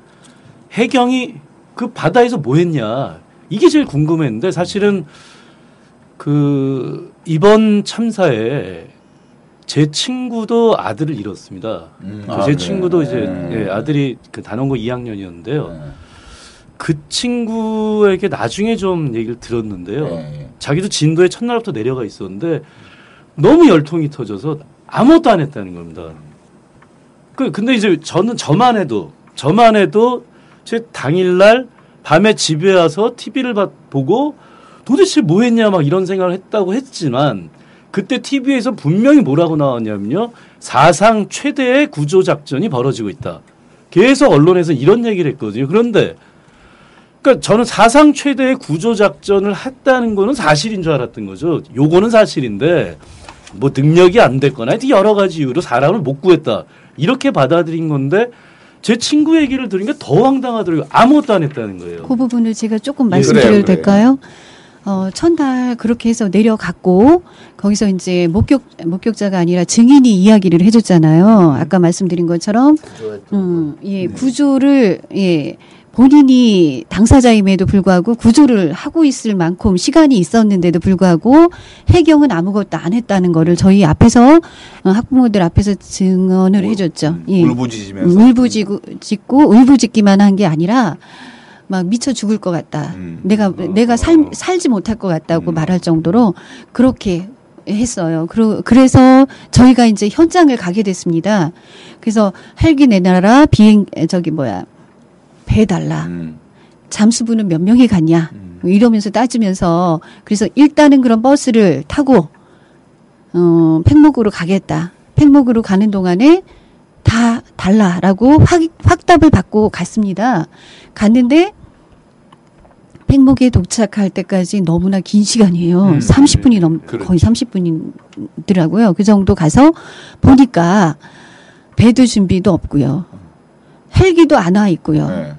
해경이 그 바다에서 뭐 했냐 이게 제일 궁금했는데 사실은 그 이번 참사에 제 친구도 아들을 잃었습니다. 음. 그 아, 제 그래요? 친구도 이제 네. 예, 아들이 그 단원고 2학년이었는데요. 네. 그 친구에게 나중에 좀 얘기를 들었는데요. 네. 자기도 진도에 첫날부터 내려가 있었는데 너무 열통이 터져서 아무것도 안 했다는 겁니다. 그 근데 이제 저는 저만 해도 저만 해도 제 당일날 밤에 집에 와서 TV를 보고 도대체 뭐 했냐 막 이런 생각을 했다고 했지만 그때 TV에서 분명히 뭐라고 나왔냐면요. 사상 최대의 구조 작전이 벌어지고 있다. 계속 언론에서 이런 얘기를 했거든요. 그런데 그러니까 저는 사상 최대의 구조 작전을 했다는 거는 사실인 줄 알았던 거죠. 요거는 사실인데 뭐 능력이 안 됐거나 여러 가지 이유로 사람을 못 구했다. 이렇게 받아들인 건데 제 친구 얘기를 들으니까 더 황당하더라고요. 아무것도 안 했다는 거예요. 그 부분을 제가 조금 예, 말씀드려도 그래요. 될까요? 어, 첫날 그렇게 해서 내려갔고 거기서 이제 목격 목격자가 아니라 증인이 이야기를 해줬잖아요. 아까 말씀드린 것처럼 음, 예, 구조를 예. 본인이 당사자임에도 불구하고 구조를 하고 있을 만큼 시간이 있었는데도 불구하고 해경은 아무것도 안 했다는 거를 저희 앞에서 어, 학부모들 앞에서 증언을 해줬죠. 예. 울부짖으면서 울부짖고 짓고 울부짖기만 한 게 아니라 막 미쳐 죽을 것 같다. 음. 내가 어, 내가 살 어. 살지 못할 것 같다고 음. 말할 정도로 그렇게 했어요. 그러, 그래서 저희가 이제 현장을 가게 됐습니다. 그래서 헬기 내놔라 비행 에, 저기 뭐야 배 달라. 음. 잠수부는 몇 명이 갔냐 음. 뭐 이러면서 따지면서 그래서 일단은 그런 버스를 타고 어 팽목으로 가겠다 팽목으로 가는 동안에 다 달라라고 확, 확답을 받고 갔습니다 갔는데 팽목에 도착할 때까지 너무나 긴 시간이에요 음, 30분이 넘 그렇죠. 거의 30분이더라고요 그 정도 가서 보니까 배도 준비도 없고요 헬기도 안 와 있고요 네.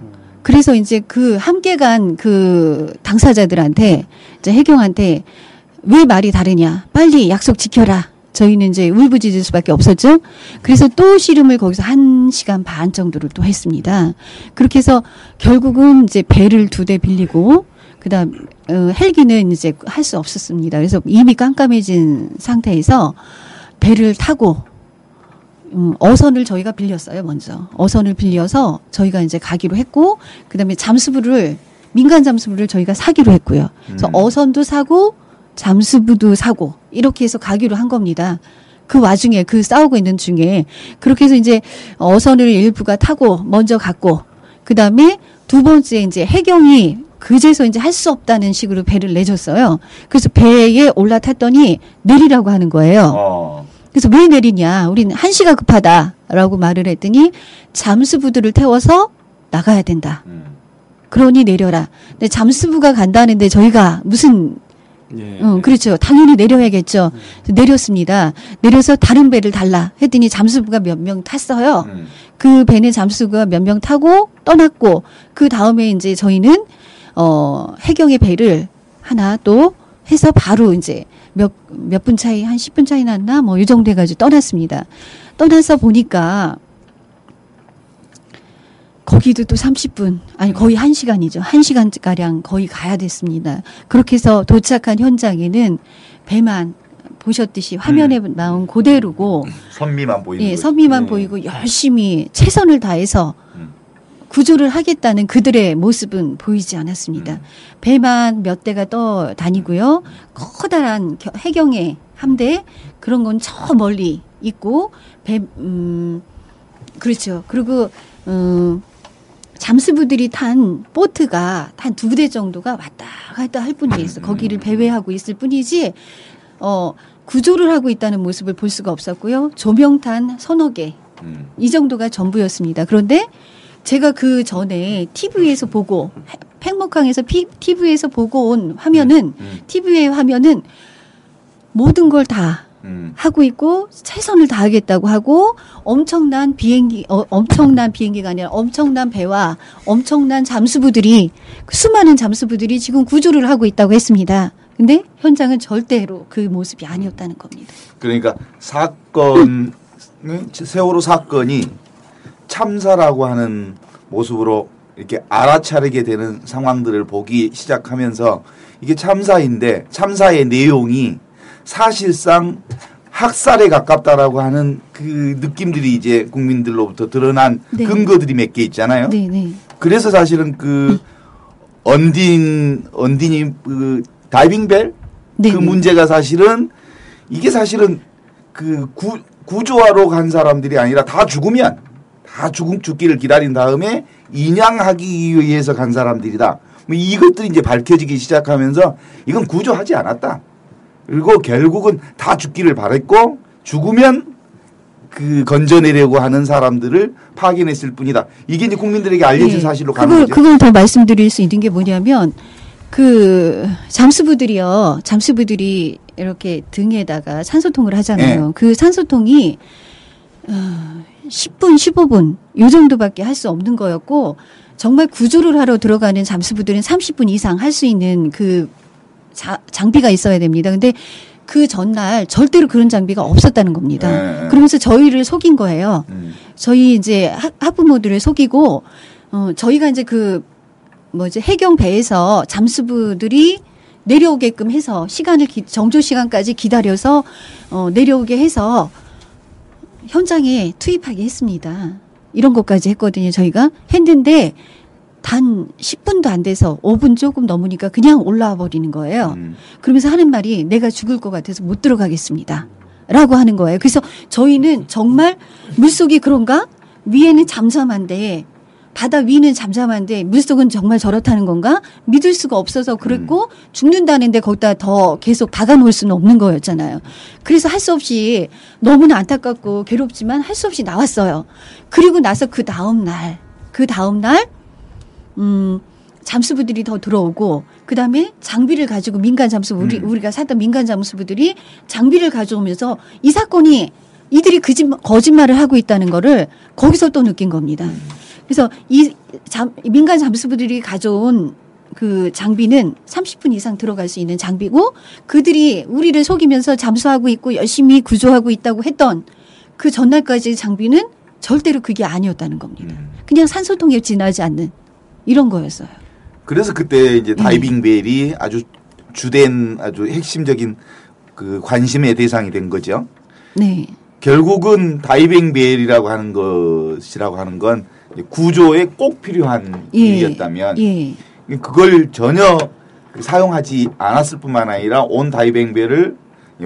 그래서 이제 그 함께 간 그 당사자들한테 이제 해경한테 왜 말이 다르냐? 빨리 약속 지켜라. 저희는 이제 울부짖을 수밖에 없었죠. 그래서 또 씨름을 거기서 한 시간 반 정도를 또 했습니다. 그렇게 해서 결국은 이제 배를 두 대 빌리고 그다음 어, 헬기는 이제 할 수 없었습니다. 그래서 이미 깜깜해진 상태에서 배를 타고 음, 어선을 저희가 빌렸어요, 먼저. 어선을 빌려서 저희가 이제 가기로 했고, 그 다음에 잠수부를, 민간 잠수부를 저희가 사기로 했고요. 그래서 음. 어선도 사고, 잠수부도 사고, 이렇게 해서 가기로 한 겁니다. 그 와중에, 그 싸우고 있는 중에, 그렇게 해서 이제 어선을 일부가 타고 먼저 갔고, 그 다음에 두 번째 이제 해경이 그제서 이제 할 수 없다는 식으로 배를 내줬어요. 그래서 배에 올라탔더니 내리라고 하는 거예요. 어. 그래서 왜 내리냐? 우리는 한시가 급하다라고 말을 했더니 잠수부들을 태워서 나가야 된다. 음. 그러니 내려라. 근데 잠수부가 간다는데 저희가 무슨 예. 응, 그렇죠. 당연히 내려야겠죠. 그래서 내렸습니다. 내려서 다른 배를 달라 했더니 잠수부가 몇 명 탔어요. 음. 그 배는 잠수부가 몇 명 타고 떠났고 그 다음에 이제 저희는 어 해경의 배를 하나 또 해서 바로 이제 몇 몇 분 차이 한 10분 차이 났나 뭐 이 정도 해가지고 떠났습니다. 떠나서 보니까 거기도 또 30분 아니 거의 1시간이죠. 1시간 가량 거의 가야 됐습니다. 그렇게 해서 도착한 현장에는 배만 보셨듯이 화면에 나온 그대로고 선미만 보이는 예. 선미만 네. 보이고 열심히 최선을 다해서 음. 구조를 하겠다는 그들의 모습은 보이지 않았습니다. 음. 배만 몇 대가 떠 다니고요. 커다란 겨- 해경의 함대 그런 건 저 멀리 있고 배 음, 그렇죠. 그리고 음, 잠수부들이 탄 보트가 한 두 대 정도가 왔다 갔다 할 뿐이었어. 거기를 배회하고 있을 뿐이지 어 구조를 하고 있다는 모습을 볼 수가 없었고요. 조명탄 서너 개 음. 이 정도가 전부였습니다. 그런데 제가 그 전에 TV에서 보고 팽목항에서 피, TV에서 보고 온 화면은 음. TV의 화면은 모든 걸다 음. 하고 있고 최선을 다하겠다고 하고 엄청난 비행기 어, 엄청난 비행기가 아니라 엄청난 배와 엄청난 잠수부들이 그 수많은 잠수부들이 지금 구조를 하고 있다고 했습니다. 근데 현장은 절대로 그 모습이 아니었다는 겁니다. 그러니까 사건 세월호 사건이 참사라고 하는 모습으로 이렇게 알아차리게 되는 상황들을 보기 시작하면서 이게 참사인데 참사의 내용이 사실상 학살에 가깝다라고 하는 그 느낌들이 이제 국민들로부터 드러난 네. 근거들이 몇 개 있잖아요. 네, 네. 그래서 사실은 그 언딘 언딘이 그 다이빙벨 네, 그 네. 문제가 사실은 이게 사실은 그 구, 구조하러 간 사람들이 아니라 다 죽으면 다 죽음 죽기를 기다린 다음에 인양하기 위해서 간 사람들이다. 뭐 이것들이 이제 밝혀지기 시작하면서 이건 구조하지 않았다. 그리고 결국은 다 죽기를 바랬고 죽으면 그 건져내려고 하는 사람들을 파견했을 뿐이다. 이게 이제 국민들에게 알려진 예, 사실로 가는 그걸, 거죠. 그걸 더 말씀드릴 수 있는 게 뭐냐면 그 잠수부들이요. 잠수부들이 이렇게 등에다가 산소통을 하잖아요. 예. 그 산소통이 어, 10분, 15분 요 정도밖에 할 수 없는 거였고 정말 구조를 하러 들어가는 잠수부들은 30분 이상 할 수 있는 그 자, 장비가 있어야 됩니다. 근데 그 전날 절대로 그런 장비가 없었다는 겁니다. 예, 예. 그러면서 저희를 속인 거예요. 음. 저희 이제 하- 학부모들을 속이고 어 저희가 이제 그 뭐지 해경 배에서 잠수부들이 내려오게끔 해서 시간을 기, 정조 시간까지 기다려서 어 내려오게 해서 현장에 투입하게 했습니다. 이런 것까지 했거든요. 저희가 했는데 단 10분도 안 돼서 5분 조금 넘으니까 그냥 올라와 버리는 거예요. 음. 그러면서 하는 말이 내가 죽을 것 같아서 못 들어가겠습니다. 라고 하는 거예요. 그래서 저희는 정말 물속이 그런가? 위에는 잠잠한데 바다 위는 잠잠한데 물속은 정말 저렇다는 건가? 믿을 수가 없어서 그랬고 죽는다는데 거기다 더 계속 박아놓을 수는 없는 거였잖아요. 그래서 할 수 없이 너무나 안타깝고 괴롭지만 할 수 없이 나왔어요. 그리고 나서 그 다음 날, 그 다음 날, 음, 잠수부들이 더 들어오고 그다음에 장비를 가지고 민간 잠수 우리 음. 우리가 사던 민간 잠수부들이 장비를 가져오면서 이 사건이 이들이 거짓말을 하고 있다는 거를 거기서 또 느낀 겁니다. 그래서 이 잠, 이 민간 잠수부들이 가져온 그 장비는 30분 이상 들어갈 수 있는 장비고 그들이 우리를 속이면서 잠수하고 있고 열심히 구조하고 있다고 했던 그 전날까지 장비는 절대로 그게 아니었다는 겁니다. 음. 그냥 산소통에 지나지 않는 이런 거였어요. 그래서 그때 이제 네. 다이빙 벨이 아주 주된 아주 핵심적인 그 관심의 대상이 된 거죠. 네. 결국은 다이빙 벨이라고 하는 것이라고 하는 건 구조에 꼭 필요한 예. 일이었다면 예. 그걸 전혀 사용하지 않았을 뿐만 아니라 온 다이빙 벨을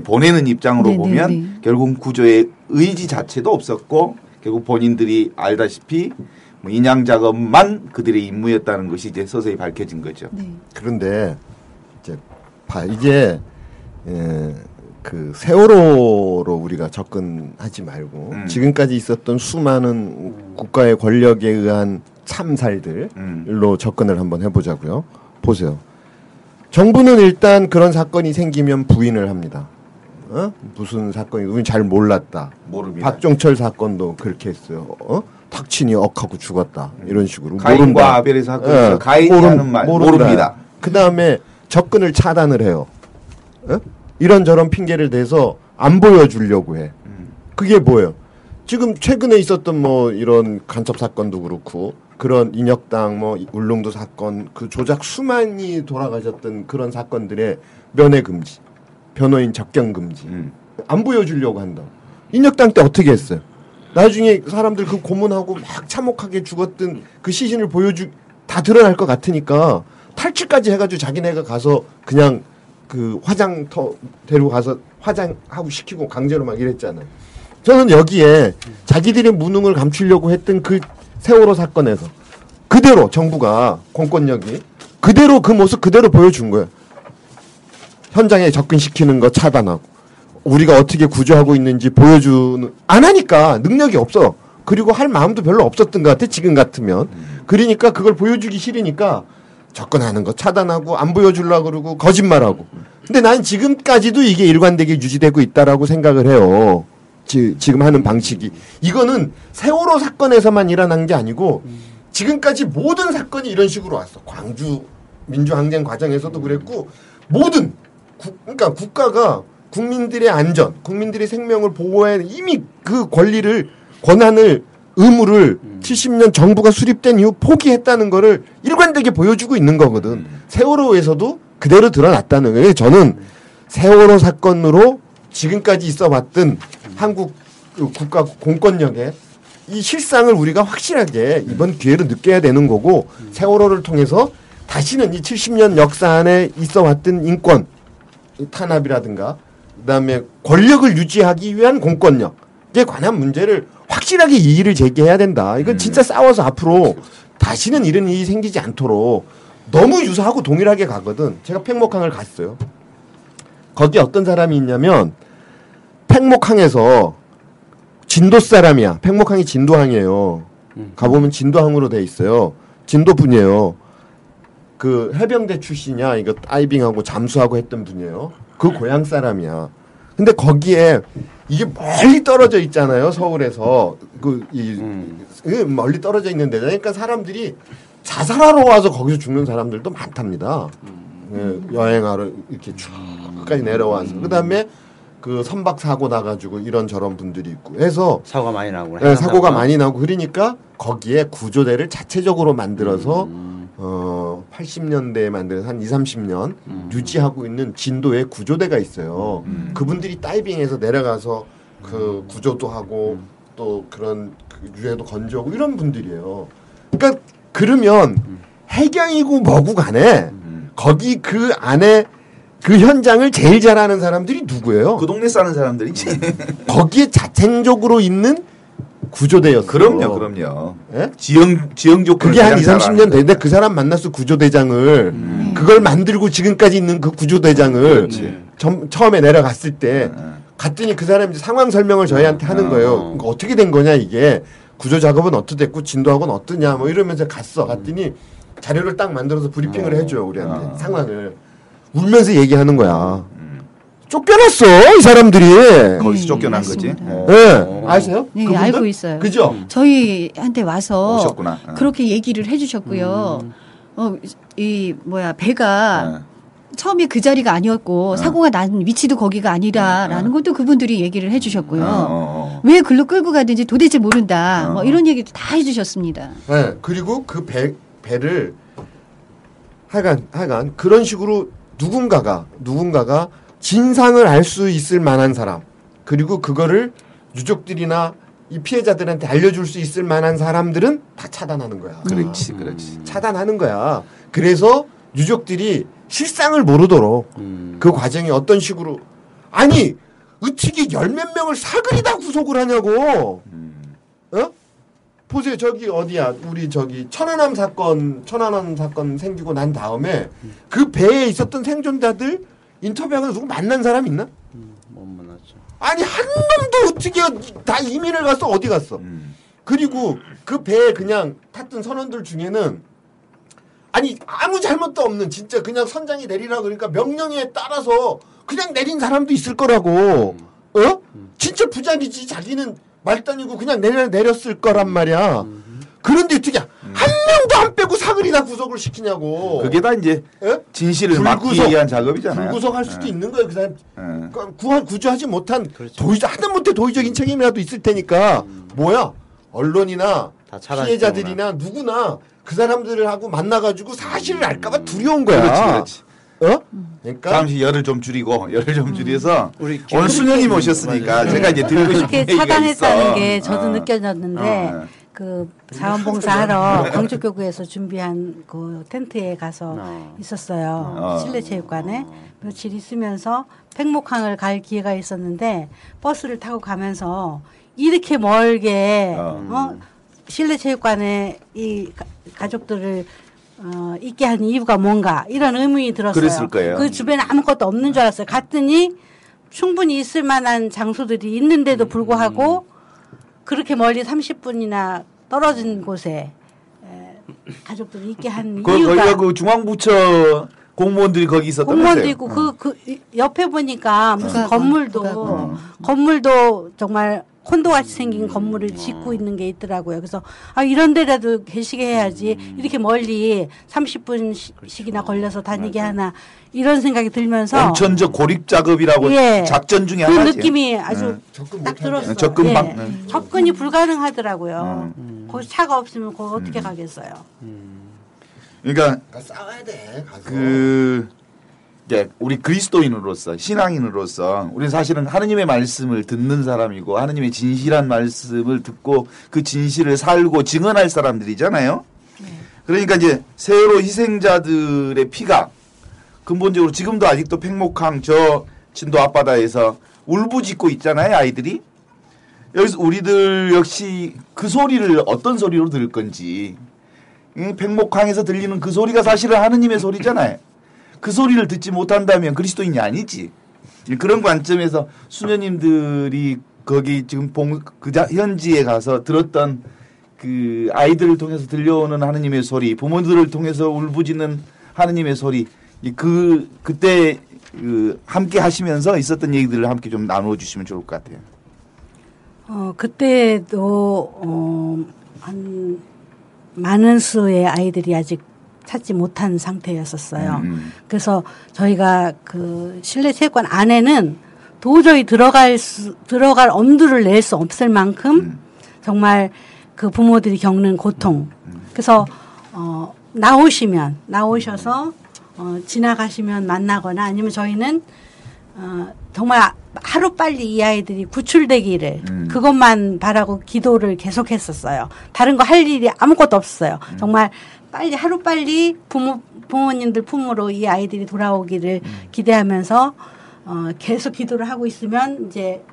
보내는 입장으로 네, 네, 보면 네. 결국 구조의 의지 자체도 없었고 결국 본인들이 알다시피 뭐 인양 작업만 그들의 임무였다는 것이 이제 서서히 밝혀진 거죠. 네. 그런데 이제 봐 이게 에, 그 세월호로 우리가 접근하지 말고 음. 지금까지 있었던 수많은 국가의 권력에 의한 참살들로 음. 접근을 한번 해보자고요. 보세요. 정부는 일단 그런 사건이 생기면 부인을 합니다. 어? 무슨 사건이 우린 잘 몰랐다. 모릅니다. 박종철 사건도 그렇게 했어요. 어? 탁친이 억하고 죽었다. 이런 식으로 가인과 모른다. 아벨의 사건에서 예, 가인이 모른- 하는 말. 모릅니다. 그 다음에 접근을 차단을 해요. 어? 이런저런 핑계를 대서 안 보여주려고 해. 음. 그게 뭐예요? 지금 최근에 있었던 뭐 이런 간첩 사건도 그렇고 그런 인혁당 뭐 울릉도 사건 그 조작 수만이 돌아가셨던 그런 사건들의 면회 금지, 변호인 접견 금지 음. 안 보여주려고 한다. 인혁당 때 어떻게 했어요? 나중에 사람들 그 고문하고 막 참혹하게 죽었던 그 시신을 보여주 다 드러날 것 같으니까 탈취까지 해가지고 자기네가 가서 그냥 그 화장터 데리고 가서 화장하고 시키고 강제로 막 이랬잖아요. 저는 여기에 자기들의 무능을 감추려고 했던 그 세월호 사건에서 그대로 정부가 공권력이 그대로 그 모습 그대로 보여준 거예요. 현장에 접근시키는 거 차단하고 우리가 어떻게 구조하고 있는지 보여주는 안 하니까 능력이 없어. 그리고 할 마음도 별로 없었던 것 같아 지금 같으면. 그러니까 그걸 보여주기 싫으니까 접근하는 거 차단하고 안 보여주려고 그러고 거짓말하고. 근데 난 지금까지도 이게 일관되게 유지되고 있다라고 생각을 해요. 지, 지금 하는 방식이. 이거는 세월호 사건에서만 일어난 게 아니고 지금까지 모든 사건이 이런 식으로 왔어. 광주 민주항쟁 과정에서도 그랬고 모든 국, 그러니까 국가가 국민들의 안전, 국민들의 생명을 보호해 이미 그 권리를 권한을 의무를 70년 정부가 수립된 이후 포기했다는 거를 일관되게 보여주고 있는 거거든. 세월호에서도 그대로 드러났다는 거예요. 저는 세월호 사건으로 지금까지 있어 왔던 한국 그 국가 공권력의 이 실상을 우리가 확실하게 이번 기회로 느껴야 되는 거고 세월호를 통해서 다시는 이 70년 역사 안에 있어 왔던 인권 이 탄압이라든가 그다음에 권력을 유지하기 위한 공권력에 관한 문제를 확실하게 이의를 제기해야 된다. 이건 진짜 싸워서 앞으로 다시는 이런 일이 생기지 않도록 너무 유사하고 동일하게 가거든. 제가 팽목항을 갔어요. 거기 어떤 사람이 있냐면 팽목항에서 진도 사람이야. 팽목항이 진도항이에요. 가보면 진도항으로 돼 있어요. 진도 분이에요. 그 해병대 출신이야. 이거 다이빙하고 잠수하고 했던 분이에요. 그 고향 사람이야. 근데 거기에 이게 멀리 떨어져 있잖아요. 서울에서 그이 멀리 떨어져 있는데 그러니까 사람들이 자살하러 와서 거기서 죽는 사람들도 많답니다. 예, 여행하러 이렇게 쭉 끝까지 내려와서 그다음에 그 선박 사고 나가지고 이런 저런 분들이 있고 해서 사고가 많이 나고 예, 사고가 많이 나고 그러니까 거기에 구조대를 자체적으로 만들어서 음. 어 80년대에 만들어서 한 2, 30년 유지하고 있는 진도에 구조대가 있어요. 음. 그분들이 다이빙해서 내려가서 그 구조도 하고 또 그런 그 유해도 건조하고 이런 분들이에요. 그러니까 그러면 해경이고 뭐고 간에 음. 거기 그 안에 그 현장을 제일 잘하는 사람들이 누구예요? 그 동네 사는 사람들이지. 거기에 자생적으로 있는 구조대였어요. 그럼요, 그럼요. 예? 지형 지형 조건 그게 한 2, 30년 됐는데 그 사람 만나서 구조대장을 음. 그걸 만들고 지금까지 있는 그 구조대장을. 점- 처음에 내려갔을 때 음. 갔더니 그 사람이 이제 상황 설명을 저희한테 하는 어. 거예요. 그러니까 어떻게 된 거냐 이게 구조 작업은 어떻게 됐고 진도학은 어떠냐 뭐 이러면서 갔어. 갔더니 자료를 딱 만들어서 브리핑을 해줘요 우리한테 어. 상황을 울면서 얘기하는 거야. 음. 쫓겨났어 이 사람들이. 거기서 네, 쫓겨난 거지. 맞습니다. 어. 예 아세요? 네, 그분들? 알고 있어요. 그죠? 저희한테 와서 오셨구나. 어. 그렇게 얘기를 해주셨고요. 어, 이 뭐야 배가 어. 처음에 그 자리가 아니었고 사고가 난 위치도 거기가 아니라라는 것도 그분들이 얘기를 해주셨고요. 어, 어, 어. 왜 글로 끌고 가든지 도대체 모른다. 어. 뭐 이런 얘기도 다 해주셨습니다. 네, 그리고 그 배, 배를 하여간 하여간 그런 식으로 누군가가 누군가가 진상을 알 수 있을 만한 사람 그리고 그거를 유족들이나 이 피해자들한테 알려줄 수 있을 만한 사람들은 다 차단하는 거야. 그렇지, 그렇지. 차단하는 거야. 그래서 유족들이 실상을 모르도록 음. 그 과정이 어떤 식으로 아니 어떻게 열 몇 명을 사그리다 구속을 하냐고. 음. 어? 보세요 저기 어디야 우리 저기 천안함 사건 천안함 사건 생기고 난 다음에 그 배에 있었던 생존자들 인터뷰하고 누구 만난 사람 있나? 못 만났죠. 아니 한 놈도 어떻게 다 이민을 갔어 어디 갔어? 음. 그리고 그 배에 그냥 탔던 선원들 중에는 아니 아무 잘못도 없는 진짜 그냥 선장이 내리라 그러니까 명령에 따라서 그냥 내린 사람도 있을 거라고 어 진짜 부자이지 자기는 말단이고 그냥 내려 내렸을 거란 말이야 그런데 어떻게 한 명도 안 빼고 사그리다 구속을 시키냐고 그게 다 이제 예? 진실을 막기 불구속. 위한 작업이잖아요. 불구속할 수도 예. 있는 거예요 그 사람 예. 그 구하, 구조하지 못한 그렇죠. 도의적 하다못해 도의적인 책임이라도 있을 테니까 뭐야 언론이나. 피해자들이나 누구나 그 사람들을 하고 만나가지고 사실을 알까봐 두려운 거야. 그렇지, 그렇지. 어? 그러니까 잠시 열을 좀 줄이고 열을 좀 줄여서 우리 오늘 수녀님 오셨으니까 맞아요. 제가 이제 들고 싶은 얘기가 차단했다는. 게 저도 어. 느껴졌는데 어. 그 자원봉사하러 광주교구에서 준비한 그 텐트에 가서 어. 있었어요. 어. 실내체육관에 며칠 있으면서 팽목항을 갈 기회가 있었는데 버스를 타고 가면서 이렇게 멀게 어. 어, 실내체육관에 이 가- 가족들을 어, 있게 한 이유가 뭔가 이런 의문이 들었어요. 그랬을 거예요. 그 주변에 아무것도 없는 줄 알았어요. 갔더니 충분히 있을 만한 장소들이 있는데도 불구하고 그렇게 멀리 30분이나 떨어진 곳에 에, 가족들이 있게 한 그 이유가 거기가 그 중앙부처 공무원들이 거기 있었다면서요? 공무원도 있고 그, 그 이- 옆에 보니까 무슨 부가건, 건물도 부가건. 건물도 정말 콘도 같이 생긴 건물을 짓고 있는 게 있더라고요. 그래서 아 이런 데라도 계시게 해야지 이렇게 멀리 30분씩이나 걸려서 다니게 하나 이런 생각이 들면서 온천적 고립 작업이라고 예. 작전 중에 그 하나지. 느낌이 아주 네. 접근 딱. 들었어요. 접근 예. 방- 네. 접근이 불가능하더라고요. 음. 거기 차가 없으면 거기 어떻게 가겠어요. 그러니까 그러니까 싸워야 돼. 가서. 그 이제 우리 그리스도인으로서 신앙인으로서 우리는 사실은 하느님의 말씀을 듣는 사람이고 하느님의 진실한 말씀을 듣고 그 진실을 살고 증언할 사람들이잖아요. 그러니까 이제 세월호 희생자들의 피가 근본적으로 지금도 아직도 팽목항 저 진도 앞바다에서 울부짖고 있잖아요 아이들이 여기서 우리들 역시 그 소리를 어떤 소리로 들을 건지 이 백목항에서 들리는 그 소리가 사실은 하느님의 소리잖아요. 그 소리를 듣지 못한다면 그리스도인이 아니지. 그런 관점에서 수녀님들이 거기 지금 봉, 그 자- 현지에 가서 들었던 그 아이들을 통해서 들려오는 하느님의 소리, 부모들을 통해서 울부짖는 하느님의 소리, 이그 그때 그 함께 하시면서 있었던 얘기들을 함께 좀 나누어 주시면 좋을 것 같아요. 어, 그때도, 어, 한, 많은 수의 아이들이 아직 찾지 못한 상태였었어요. 음. 그래서 저희가 그 실내 체육관 안에는 도저히 들어갈 수, 들어갈 엄두를 낼 수 없을 만큼 음. 정말 그 부모들이 겪는 고통. 그래서, 어, 나오시면, 나오셔서, 어, 지나가시면 만나거나 아니면 저희는 어, 정말 하루 빨리 이 아이들이 구출되기를 음. 그것만 바라고 기도를 계속했었어요. 다른 거 할 일이 아무것도 없었어요. 정말 빨리 하루 빨리 부모 부모님들 품으로 이 아이들이 돌아오기를 기대하면서 어, 계속 기도를 하고 있으면 이제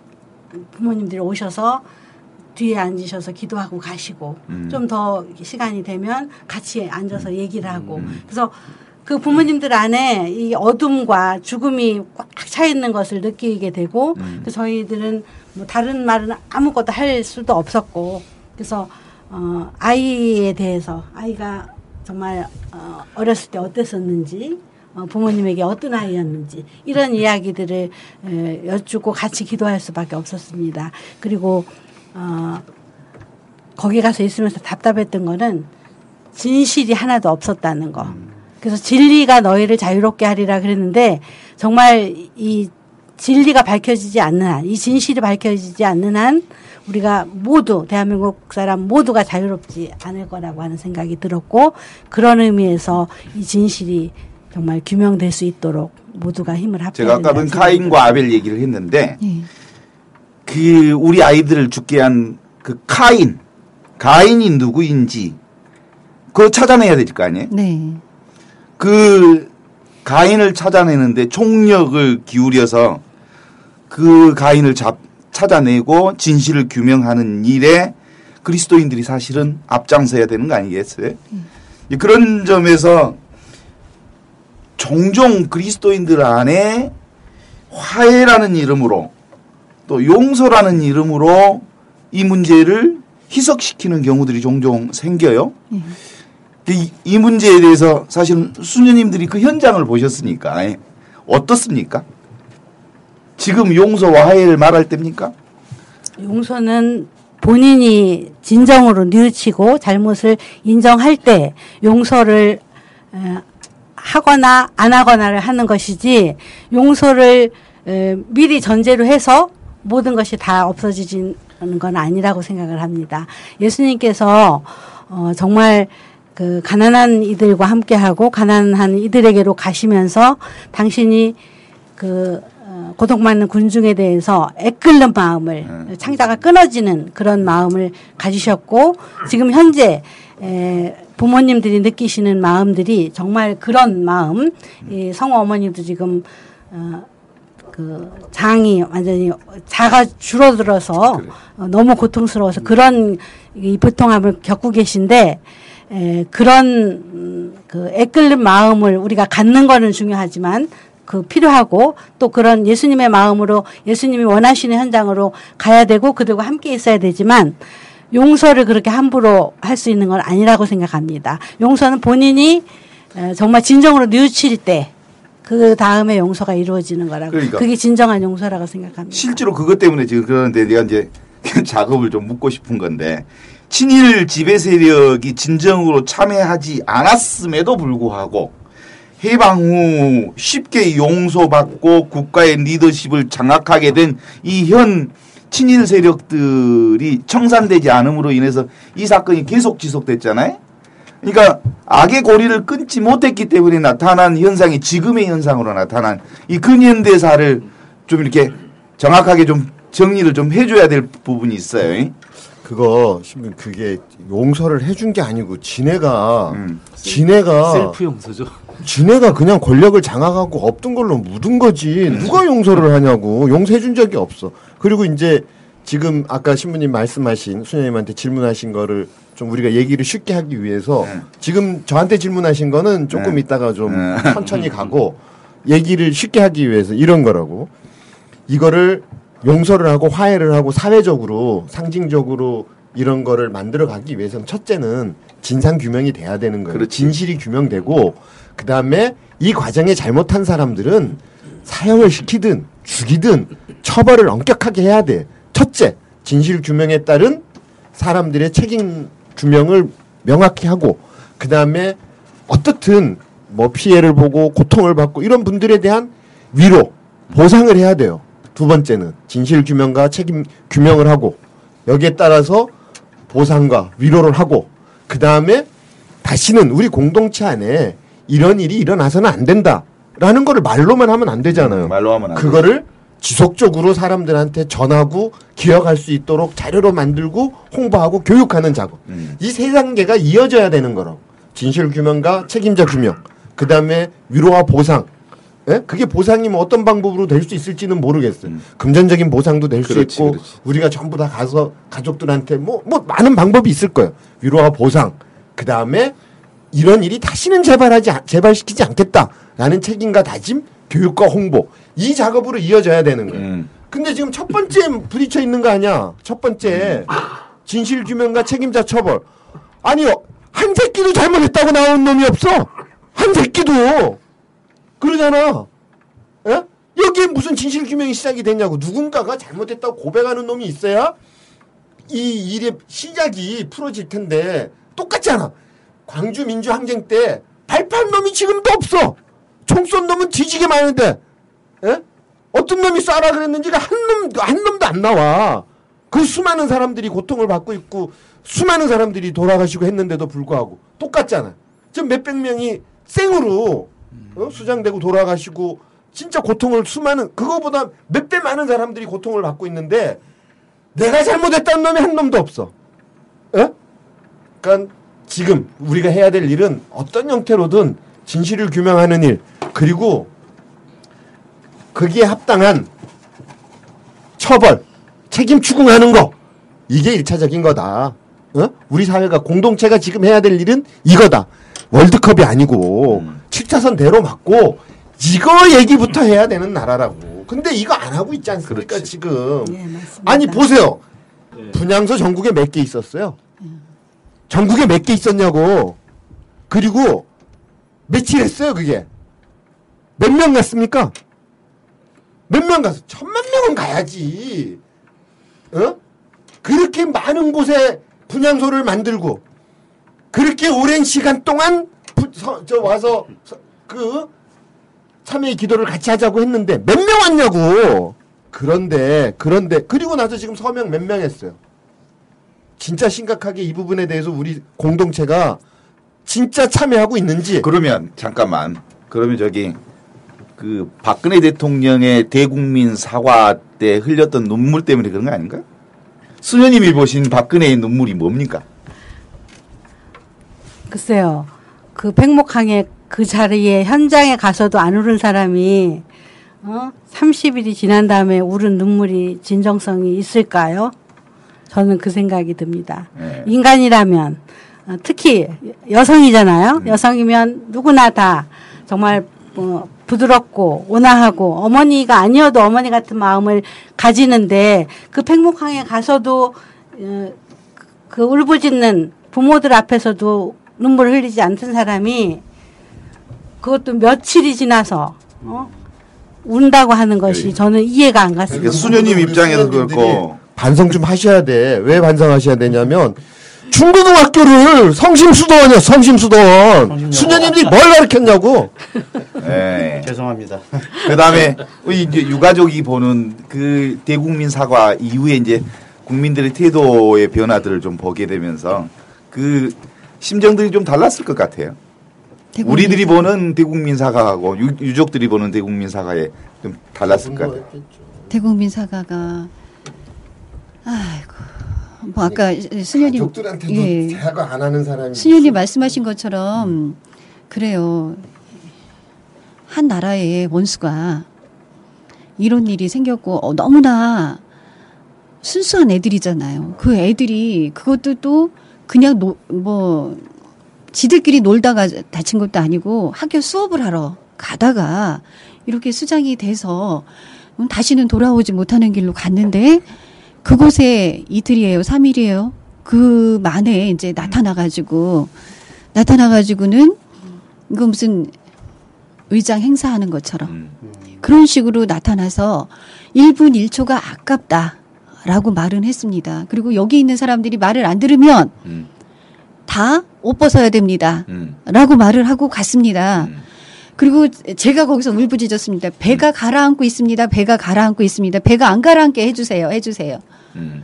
부모님들이 오셔서 뒤에 앉으셔서 기도하고 가시고 음. 좀더 시간이 되면 같이 앉아서 얘기를 하고 그래서 그 부모님들 안에 이 어둠과 죽음이 꽉 차 있는 것을 느끼게 되고 음. 그 저희들은 뭐 다른 말은 아무것도 할 수도 없었고 그래서 어 아이에 대해서 아이가 정말 어 어렸을 때 어땠었는지 어 부모님에게 어떤 아이였는지 이런 이야기들을 에, 여쭙고 같이 기도할 수밖에 없었습니다. 그리고 어 거기 가서 있으면서 답답했던 거는 진실이 하나도 없었다는 거. 그래서 진리가 너희를 자유롭게 하리라 그랬는데 정말 이 진리가 밝혀지지 않는 한, 이 진실이 밝혀지지 않는 한 우리가 모두 대한민국 사람 모두가 자유롭지 않을 거라고 하는 생각이 들었고 그런 의미에서 이 진실이 정말 규명될 수 있도록 모두가 힘을 합해야 제가 아까는 된다는 카인과 아벨 얘기를 했는데 예. 그 우리 아이들을 죽게 한 그 카인, 가인이 누구인지 그거 찾아내야 될 거 아니에요? 네. 그 가인을 찾아내는데 총력을 기울여서 그 가인을 잡, 찾아내고 진실을 규명하는 일에 그리스도인들이 사실은 앞장서야 되는 거 아니겠어요? 이제 그런 점에서 종종 그리스도인들 안에 화해라는 이름으로 또 용서라는 이름으로 이 문제를 희석시키는 경우들이 종종 생겨요. 이, 이 문제에 대해서 사실 수녀님들이 그 현장을 보셨으니까 예. 어떻습니까? 지금 용서와 화해를 말할 때입니까? 용서는 본인이 진정으로 뉘우치고 잘못을 인정할 때 용서를 에, 하거나 안 하거나를 하는 것이지 용서를 에, 미리 전제로 해서 모든 것이 다 없어지는 건 아니라고 생각을 합니다. 예수님께서 어, 정말 그 가난한 이들과 함께하고 가난한 이들에게로 가시면서 당신이 그 어, 고통받는 군중에 대해서 애끓는 마음을 창자가 끊어지는 그런 마음을 가지셨고 지금 현재 에, 부모님들이 느끼시는 마음들이 정말 그런 마음 이 성호 어머니도 지금 어, 그 장이 완전히 자가 줄어들어서 어, 너무 고통스러워서 그런 이 부통함을 겪고 계신데 에, 그런 음, 그 애끓는 마음을 우리가 갖는 거는 중요하지만 그 필요하고 또 그런 예수님의 마음으로 예수님이 원하시는 현장으로 가야 되고 그들과 함께 있어야 되지만 용서를 그렇게 함부로 할 수 있는 건 아니라고 생각합니다. 용서는 본인이 에, 정말 진정으로 뉘우칠 때 그 다음에 용서가 이루어지는 거라고. 그러니까. 그게 진정한 용서라고 생각합니다. 실제로 그것 때문에 지금 그러는데 내가 이제 작업을 좀 묻고 싶은 건데 친일 지배 세력이 진정으로 참여하지 않았음에도 불구하고 해방 후 쉽게 용서받고 국가의 리더십을 장악하게 된 이 현 친일 세력들이 청산되지 않음으로 인해서 이 사건이 계속 지속됐잖아요. 그러니까 악의 고리를 끊지 못했기 때문에 나타난 현상이 지금의 현상으로 나타난 이 근현대사를 좀 이렇게 정확하게 좀 정리를 좀 해줘야 될 부분이 있어요. 그거 그게 용서를 해준 게 아니고 지네가 음. 지네가 셀프 용서죠. 지네가 그냥 권력을 장악하고 없던 걸로 묻은 거지 누가 용서를 하냐고 용서해준 적이 없어 그리고 이제 지금 아까 신부님 말씀하신 수녀님한테 질문하신 거를 좀 우리가 얘기를 쉽게 하기 위해서 네. 지금 저한테 질문하신 거는 조금 네. 이따가 좀 네. 천천히 가고 얘기를 쉽게 하기 위해서 이런 거라고 이거를 용서를 하고 화해를 하고 사회적으로 상징적으로 이런 거를 만들어 가기 위해서는 첫째는 진상 규명이 돼야 되는 거예요. 그렇지. 진실이 규명되고 그 다음에 이 과정에 잘못한 사람들은 사형을 시키든 죽이든 처벌을 엄격하게 해야 돼. 첫째, 진실 규명에 따른 사람들의 책임 규명을 명확히 하고 그 다음에 어떻든 뭐 피해를 보고 고통을 받고 이런 분들에 대한 위로 보상을 해야 돼요. 두 번째는 진실 규명과 책임 규명을 하고 여기에 따라서 보상과 위로를 하고 그 다음에 다시는 우리 공동체 안에 이런 일이 일어나서는 안 된다라는 거를 말로만 하면 안 되잖아요. 말로 하면 안 그거를 지속적으로 사람들한테 전하고 기억할 수 있도록 자료로 만들고 홍보하고 교육하는 작업. 음. 이세 단계가 이어져야 되는 거라고. 진실 규명과 책임자 규명, 그 다음에 위로와 보상. 예? 그게 보상이 뭐 어떤 방법으로 될 수 있을지는 모르겠어요. 음. 금전적인 보상도 될 수 있고, 그렇지. 우리가 전부 다 가서 가족들한테 뭐, 뭐 많은 방법이 있을 거예요. 위로와 보상. 그 다음에 이런 일이 다시는 재발하지, 않- 재발시키지 않겠다라는 책임과 다짐, 교육과 홍보. 이 작업으로 이어져야 되는 거예요. 음. 근데 지금 첫 번째 부딪혀 있는 거 아니야? 첫 번째 진실 규명과 책임자 처벌. 아니요 한 새끼도 잘못했다고 나온 놈이 없어. 한 새끼도 그러잖아. 예? 여기에 무슨 진실 규명이 시작이 됐냐고 누군가가 잘못했다고 고백하는 놈이 있어야 이 일의 시작이 풀어질 텐데 똑같잖아. 광주 민주항쟁 때 발표한 놈이 지금도 없어. 총 쏜 놈은 뒤지게 많은데. 예? 어떤 놈이 쏴라 그랬는지가 한 놈, 한 놈도 안 나와. 그 수많은 사람들이 고통을 받고 있고, 수많은 사람들이 돌아가시고 했는데도 불구하고, 똑같잖아. 지금 몇백 명이 생으로, 어? 수장되고 돌아가시고, 진짜 고통을 수많은, 그거보다 몇 배 많은 사람들이 고통을 받고 있는데, 내가 잘못했다는 놈이 한 놈도 없어. 예? 그러니까 지금 우리가 해야 될 일은 어떤 형태로든 진실을 규명하는 일, 그리고 거기에 합당한 처벌, 책임 추궁하는 거. 이게 일차적인 거다. 어? 우리 사회가 공동체가 지금 해야 될 일은 이거다. 월드컵이 아니고 음. 7차선 대로 맞고 이거 얘기부터 해야 되는 나라라고. 근데 이거 안 하고 있지 않습니까, 그렇지. 지금. 예, 맞습니다. 아니 보세요. 분향소 전국에 몇 개 있었어요? 전국에 몇 개 있었냐고. 그리고 며칠 했어요, 그게. 몇 명 갔습니까? 몇 명 가서 천만 명은 가야지. 어? 그렇게 많은 곳에 분향소를 만들고 그렇게 오랜 시간 동안 부- 서- 저 와서 서- 그 참여의 기도를 같이 하자고 했는데 몇 명 왔냐고. 그런데 그런데 그리고 나서 지금 서명 몇 명 했어요. 진짜 심각하게 이 부분에 대해서 우리 공동체가 진짜 참여하고 있는지 그러면 잠깐만. 그러면 저기 그 박근혜 대통령의 대국민 사과 때 흘렸던 눈물 때문에 그런 거 아닌가? 수녀님이 보신 박근혜의 눈물이 뭡니까? 글쎄요. 그 백목항에 그 자리에 현장에 가서도 안 울은 사람이 어? 30일이 지난 다음에 울은 눈물이 진정성이 있을까요? 저는 그 생각이 듭니다. 네. 인간이라면 어, 특히 여성이잖아요. 여성이면 누구나 다 정말 어, 부드럽고 온화하고 어머니가 아니어도 어머니 같은 마음을 가지는데 그 백목항에 가서도 어, 그 울부짖는 부모들 앞에서도 눈물 흘리지 않던 사람이 그것도 며칠이 지나서 어? 운다고 하는 것이 저는 이해가 안 갔습니다. 그러니까 수녀님 입장에서 그렇고 반성 좀 하셔야 돼. 왜 반성하셔야 되냐면 중고등학교를 성심수도원이야 성심수도원. 수녀님들이 뭘 가르쳤냐고. 예. 죄송합니다. 그다음에 우리 이제 유가족이 보는 그 대국민 사과 이후에 이제 국민들의 태도의 변화들을 좀 보게 되면서 그 심정들이 좀 달랐을 것 같아요. 대국민 우리들이 보는 대국민 사과하고 유, 유족들이 보는 대국민 사과에 좀 달랐을 것 같아요. 대국민 사과가 아이고 뭐 아까 수녀님 가족들한테도 예. 대화가 안 하는 사람이. 수녀님 말씀하신 것처럼 그래요. 한 나라의 원수가 이런 일이 생겼고 어, 너무나 순수한 애들이잖아요. 그 애들이 그것도 또 그냥 노, 뭐 지들끼리 놀다가 다친 것도 아니고 학교 수업을 하러 가다가 이렇게 수장이 돼서 음, 다시는 돌아오지 못하는 길로 갔는데 그곳에 이틀이에요, 삼일이에요. 그 만에 이제 나타나가지고 나타나가지고는 이거 무슨 의장 행사하는 것처럼 음. 그런 식으로 나타나서 1분 1초가 아깝다 라고 말은 했습니다. 그리고 여기 있는 사람들이 말을 안 들으면 음. 다옷 벗어야 됩니다. 음. 라고 말을 하고 갔습니다. 음. 그리고 제가 거기서 울부짖었습니다. 배가 가라앉고 있습니다. 배가 가라앉고 있습니다. 배가 안 가라앉게 해주세요. 해주세요. 음.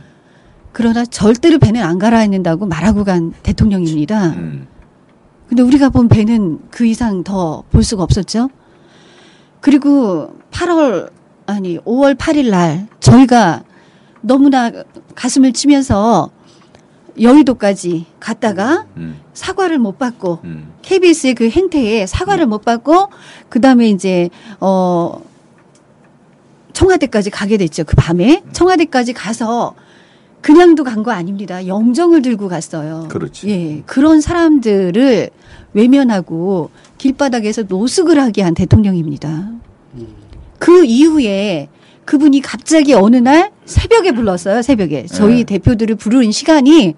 그러나 절대로 배는 안 가라앉는다고 말하고 간 대통령입니다. 음. 근데 우리가 본 배는 그 이상 더 볼 수가 없었죠. 그리고 8월 아니 5월 8일 날 저희가 너무나 가슴을 치면서 여의도까지 갔다가 음. 사과를 못 받고 음. KBS의 그 행태에 사과를 못 받고 그다음에 이제 어 청와대까지 가게 됐죠. 그 밤에 청와대까지 가서 그냥도 간 거 아닙니다. 영정을 들고 갔어요. 그렇지. 예. 그런 사람들을 외면하고 길바닥에서 노숙을 하게 한 대통령입니다. 그 이후에 그분이 갑자기 어느 날 새벽에 불렀어요. 새벽에. 저희 네. 대표들을 부르는 시간이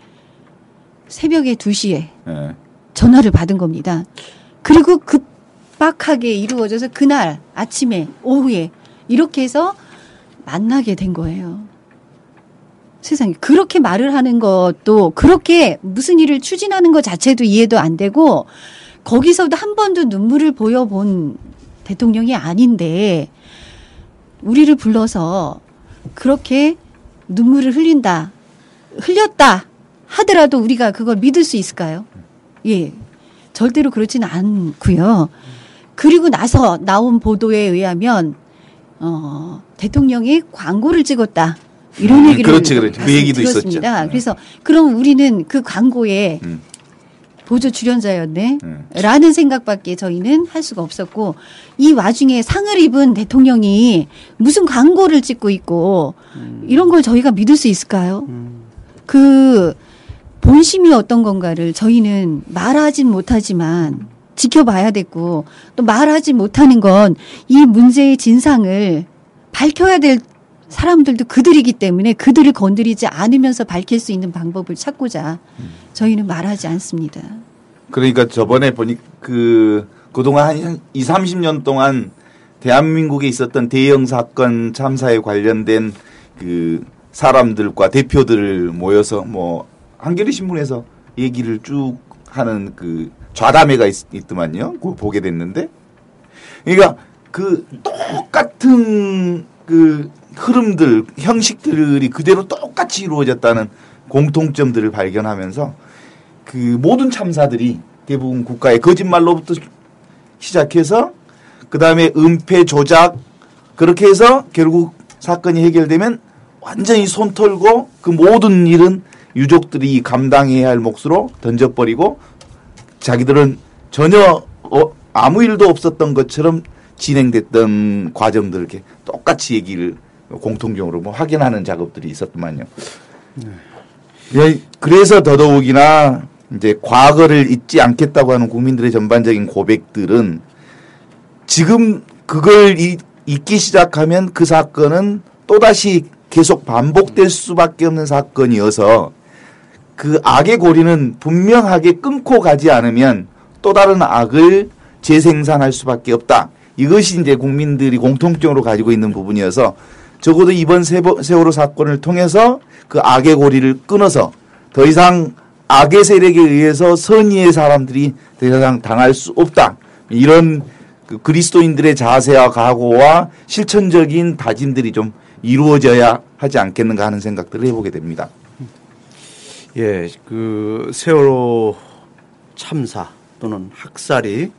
새벽에 2시에 예. 전화를 받은 겁니다. 그리고 급박하게 이루어져서 그날 아침에 오후에 이렇게 해서 만나게 된 거예요. 세상에 그렇게 말을 하는 것도 그렇게 무슨 일을 추진하는 것 자체도 이해도 안 되고 거기서도 한 번도 눈물을 보여본 대통령이 아닌데 우리를 불러서 그렇게 눈물을 흘린다 흘렸다 하더라도 우리가 그걸 믿을 수 있을까요? 예. 절대로 그렇지는 않고요. 그리고 나서 나온 보도에 의하면 어, 대통령이 광고를 찍었다. 이런 음, 얘기를 그렇지, 그렇지. 그 얘기도 들었습니다. 있었죠. 그래서 그럼 우리는 그 광고에 음. 보조 출연자였네. 음. 라는 생각밖에 저희는 할 수가 없었고 이 와중에 상을 입은 대통령이 무슨 광고를 찍고 있고 이런 걸 저희가 믿을 수 있을까요? 그 본심이 어떤 건가를 저희는 말하진 못하지만 지켜봐야 됐고 또 말하지 못하는 건 이 문제의 진상을 밝혀야 될 사람들도 그들이기 때문에 그들을 건드리지 않으면서 밝힐 수 있는 방법을 찾고자 저희는 말하지 않습니다. 그러니까 저번에 보니 그 그동안 한 2, 30년 동안 대한민국에 있었던 대형 사건 참사에 관련된 그 사람들과 대표들을 모여서 뭐 한겨레 신문에서 얘기를 쭉 하는 그 좌담회가 있, 있더만요. 그거 보게 됐는데 그러니까 그 똑같은 그 흐름들 형식들이 그대로 똑같이 이루어졌다는 공통점들을 발견하면서 그 모든 참사들이 대부분 국가의 거짓말로부터 시작해서 그 다음에 은폐 조작 그렇게 해서 결국 사건이 해결되면 완전히 손 털고 그 모든 일은 유족들이 감당해야 할 몫으로 던져버리고 자기들은 전혀 어, 아무 일도 없었던 것처럼 진행됐던 과정들 이렇게 똑같이 얘기를 공통적으로 뭐 확인하는 작업들이 있었더만요. 예, 그래서 더더욱이나 이제 과거를 잊지 않겠다고 하는 국민들의 전반적인 고백들은 지금 그걸 이- 잊기 시작하면 그 사건은 또다시 계속 반복될 수밖에 없는 사건이어서 그 악의 고리는 분명하게 끊고 가지 않으면 또 다른 악을 재생산할 수밖에 없다. 이것이 이제 국민들이 공통적으로 가지고 있는 부분이어서 적어도 이번 세월호 사건을 통해서 그 악의 고리를 끊어서 더 이상 악의 세력에 의해서 선의의 사람들이 더 이상 당할 수 없다. 이런 그 그리스도인들의 자세와 각오와 실천적인 다짐들이 좀 이루어져야 하지 않겠는가 하는 생각들을 해보게 됩니다. 예, 그 세월호 참사 또는 학살이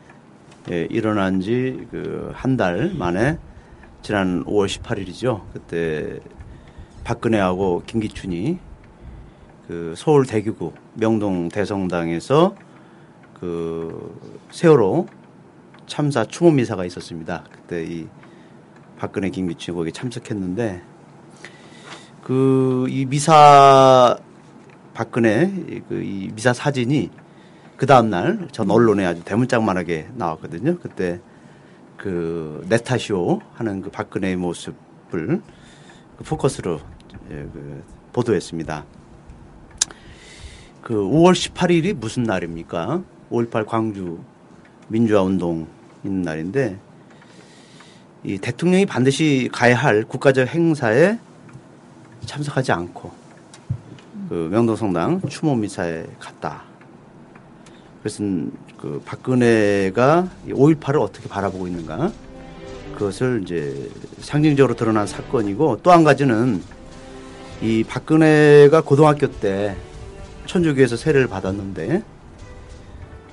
예, 일어난 지 그 한 달 만에 지난 5월 18일이죠. 그때 박근혜하고 김기춘이 그 서울 대교구 명동 대성당에서 그 세월호 참사 추모 미사가 있었습니다. 그때 이 박근혜 김기춘이 거기 참석했는데 그 이 미사 박근혜 그 이 미사 사진이 그 다음 날 전 언론에 아주 대문짝만하게 나왔거든요. 그때 그 네타쇼 하는 그 박근혜의 모습을 그 포커스로 예, 그 보도했습니다. 그 5월 18일이 무슨 날입니까? 5.18 광주 민주화 운동 있는 날인데 이 대통령이 반드시 가야 할 국가적 행사에 참석하지 않고 그 명동성당 추모 미사에 갔다. 그래서 그 박근혜가 5.18을 어떻게 바라보고 있는가 그것을 이제 상징적으로 드러난 사건이고 또 한 가지는 이 박근혜가 고등학교 때 천주교에서 세례를 받았는데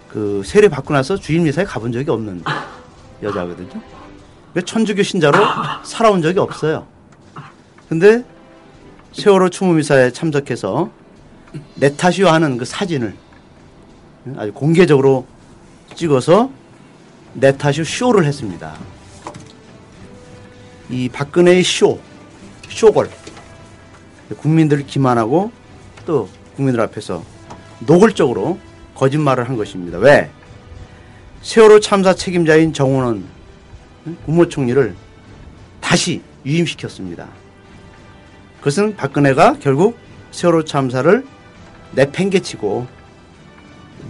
그 세례 받고 나서 주일 미사에 가본 적이 없는 여자거든요. 그러니까 천주교 신자로 살아온 적이 없어요. 근데 세월호 추모 미사에 참석해서 네타쇼 하는 그 사진을 아주 공개적으로 찍어서 네타쇼 쇼를 했습니다. 이 박근혜의 쇼, 쇼걸. 국민들을 기만하고 또 국민들 앞에서 노골적으로 거짓말을 한 것입니다. 왜? 세월호 참사 책임자인 정원원 국무총리를 다시 유임시켰습니다. 그것은 박근혜가 결국 세월호 참사를 내팽개치고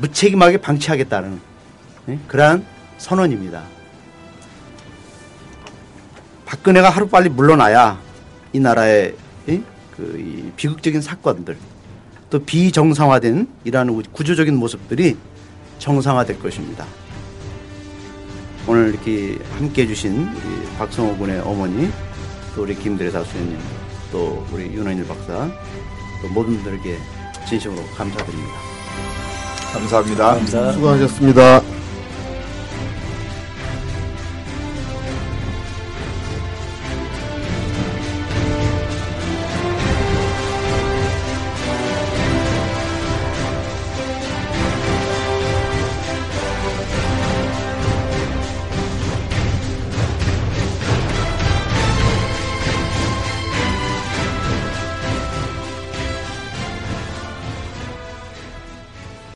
무책임하게 방치하겠다는 예? 그러한 선언입니다. 박근혜가 하루빨리 물러나야 이 나라의 이? 그이 비극적인 사건들 또 비정상화된 이러한 구조적인 모습들이 정상화될 것입니다. 오늘 이렇게 함께 해주신 박성호 군의 어머니 또 우리 김대래 사수님 또 우리 윤원일 박사 또 모든 분들에게 진심으로 감사드립니다. 감사합니다. 감사. 수고하셨습니다.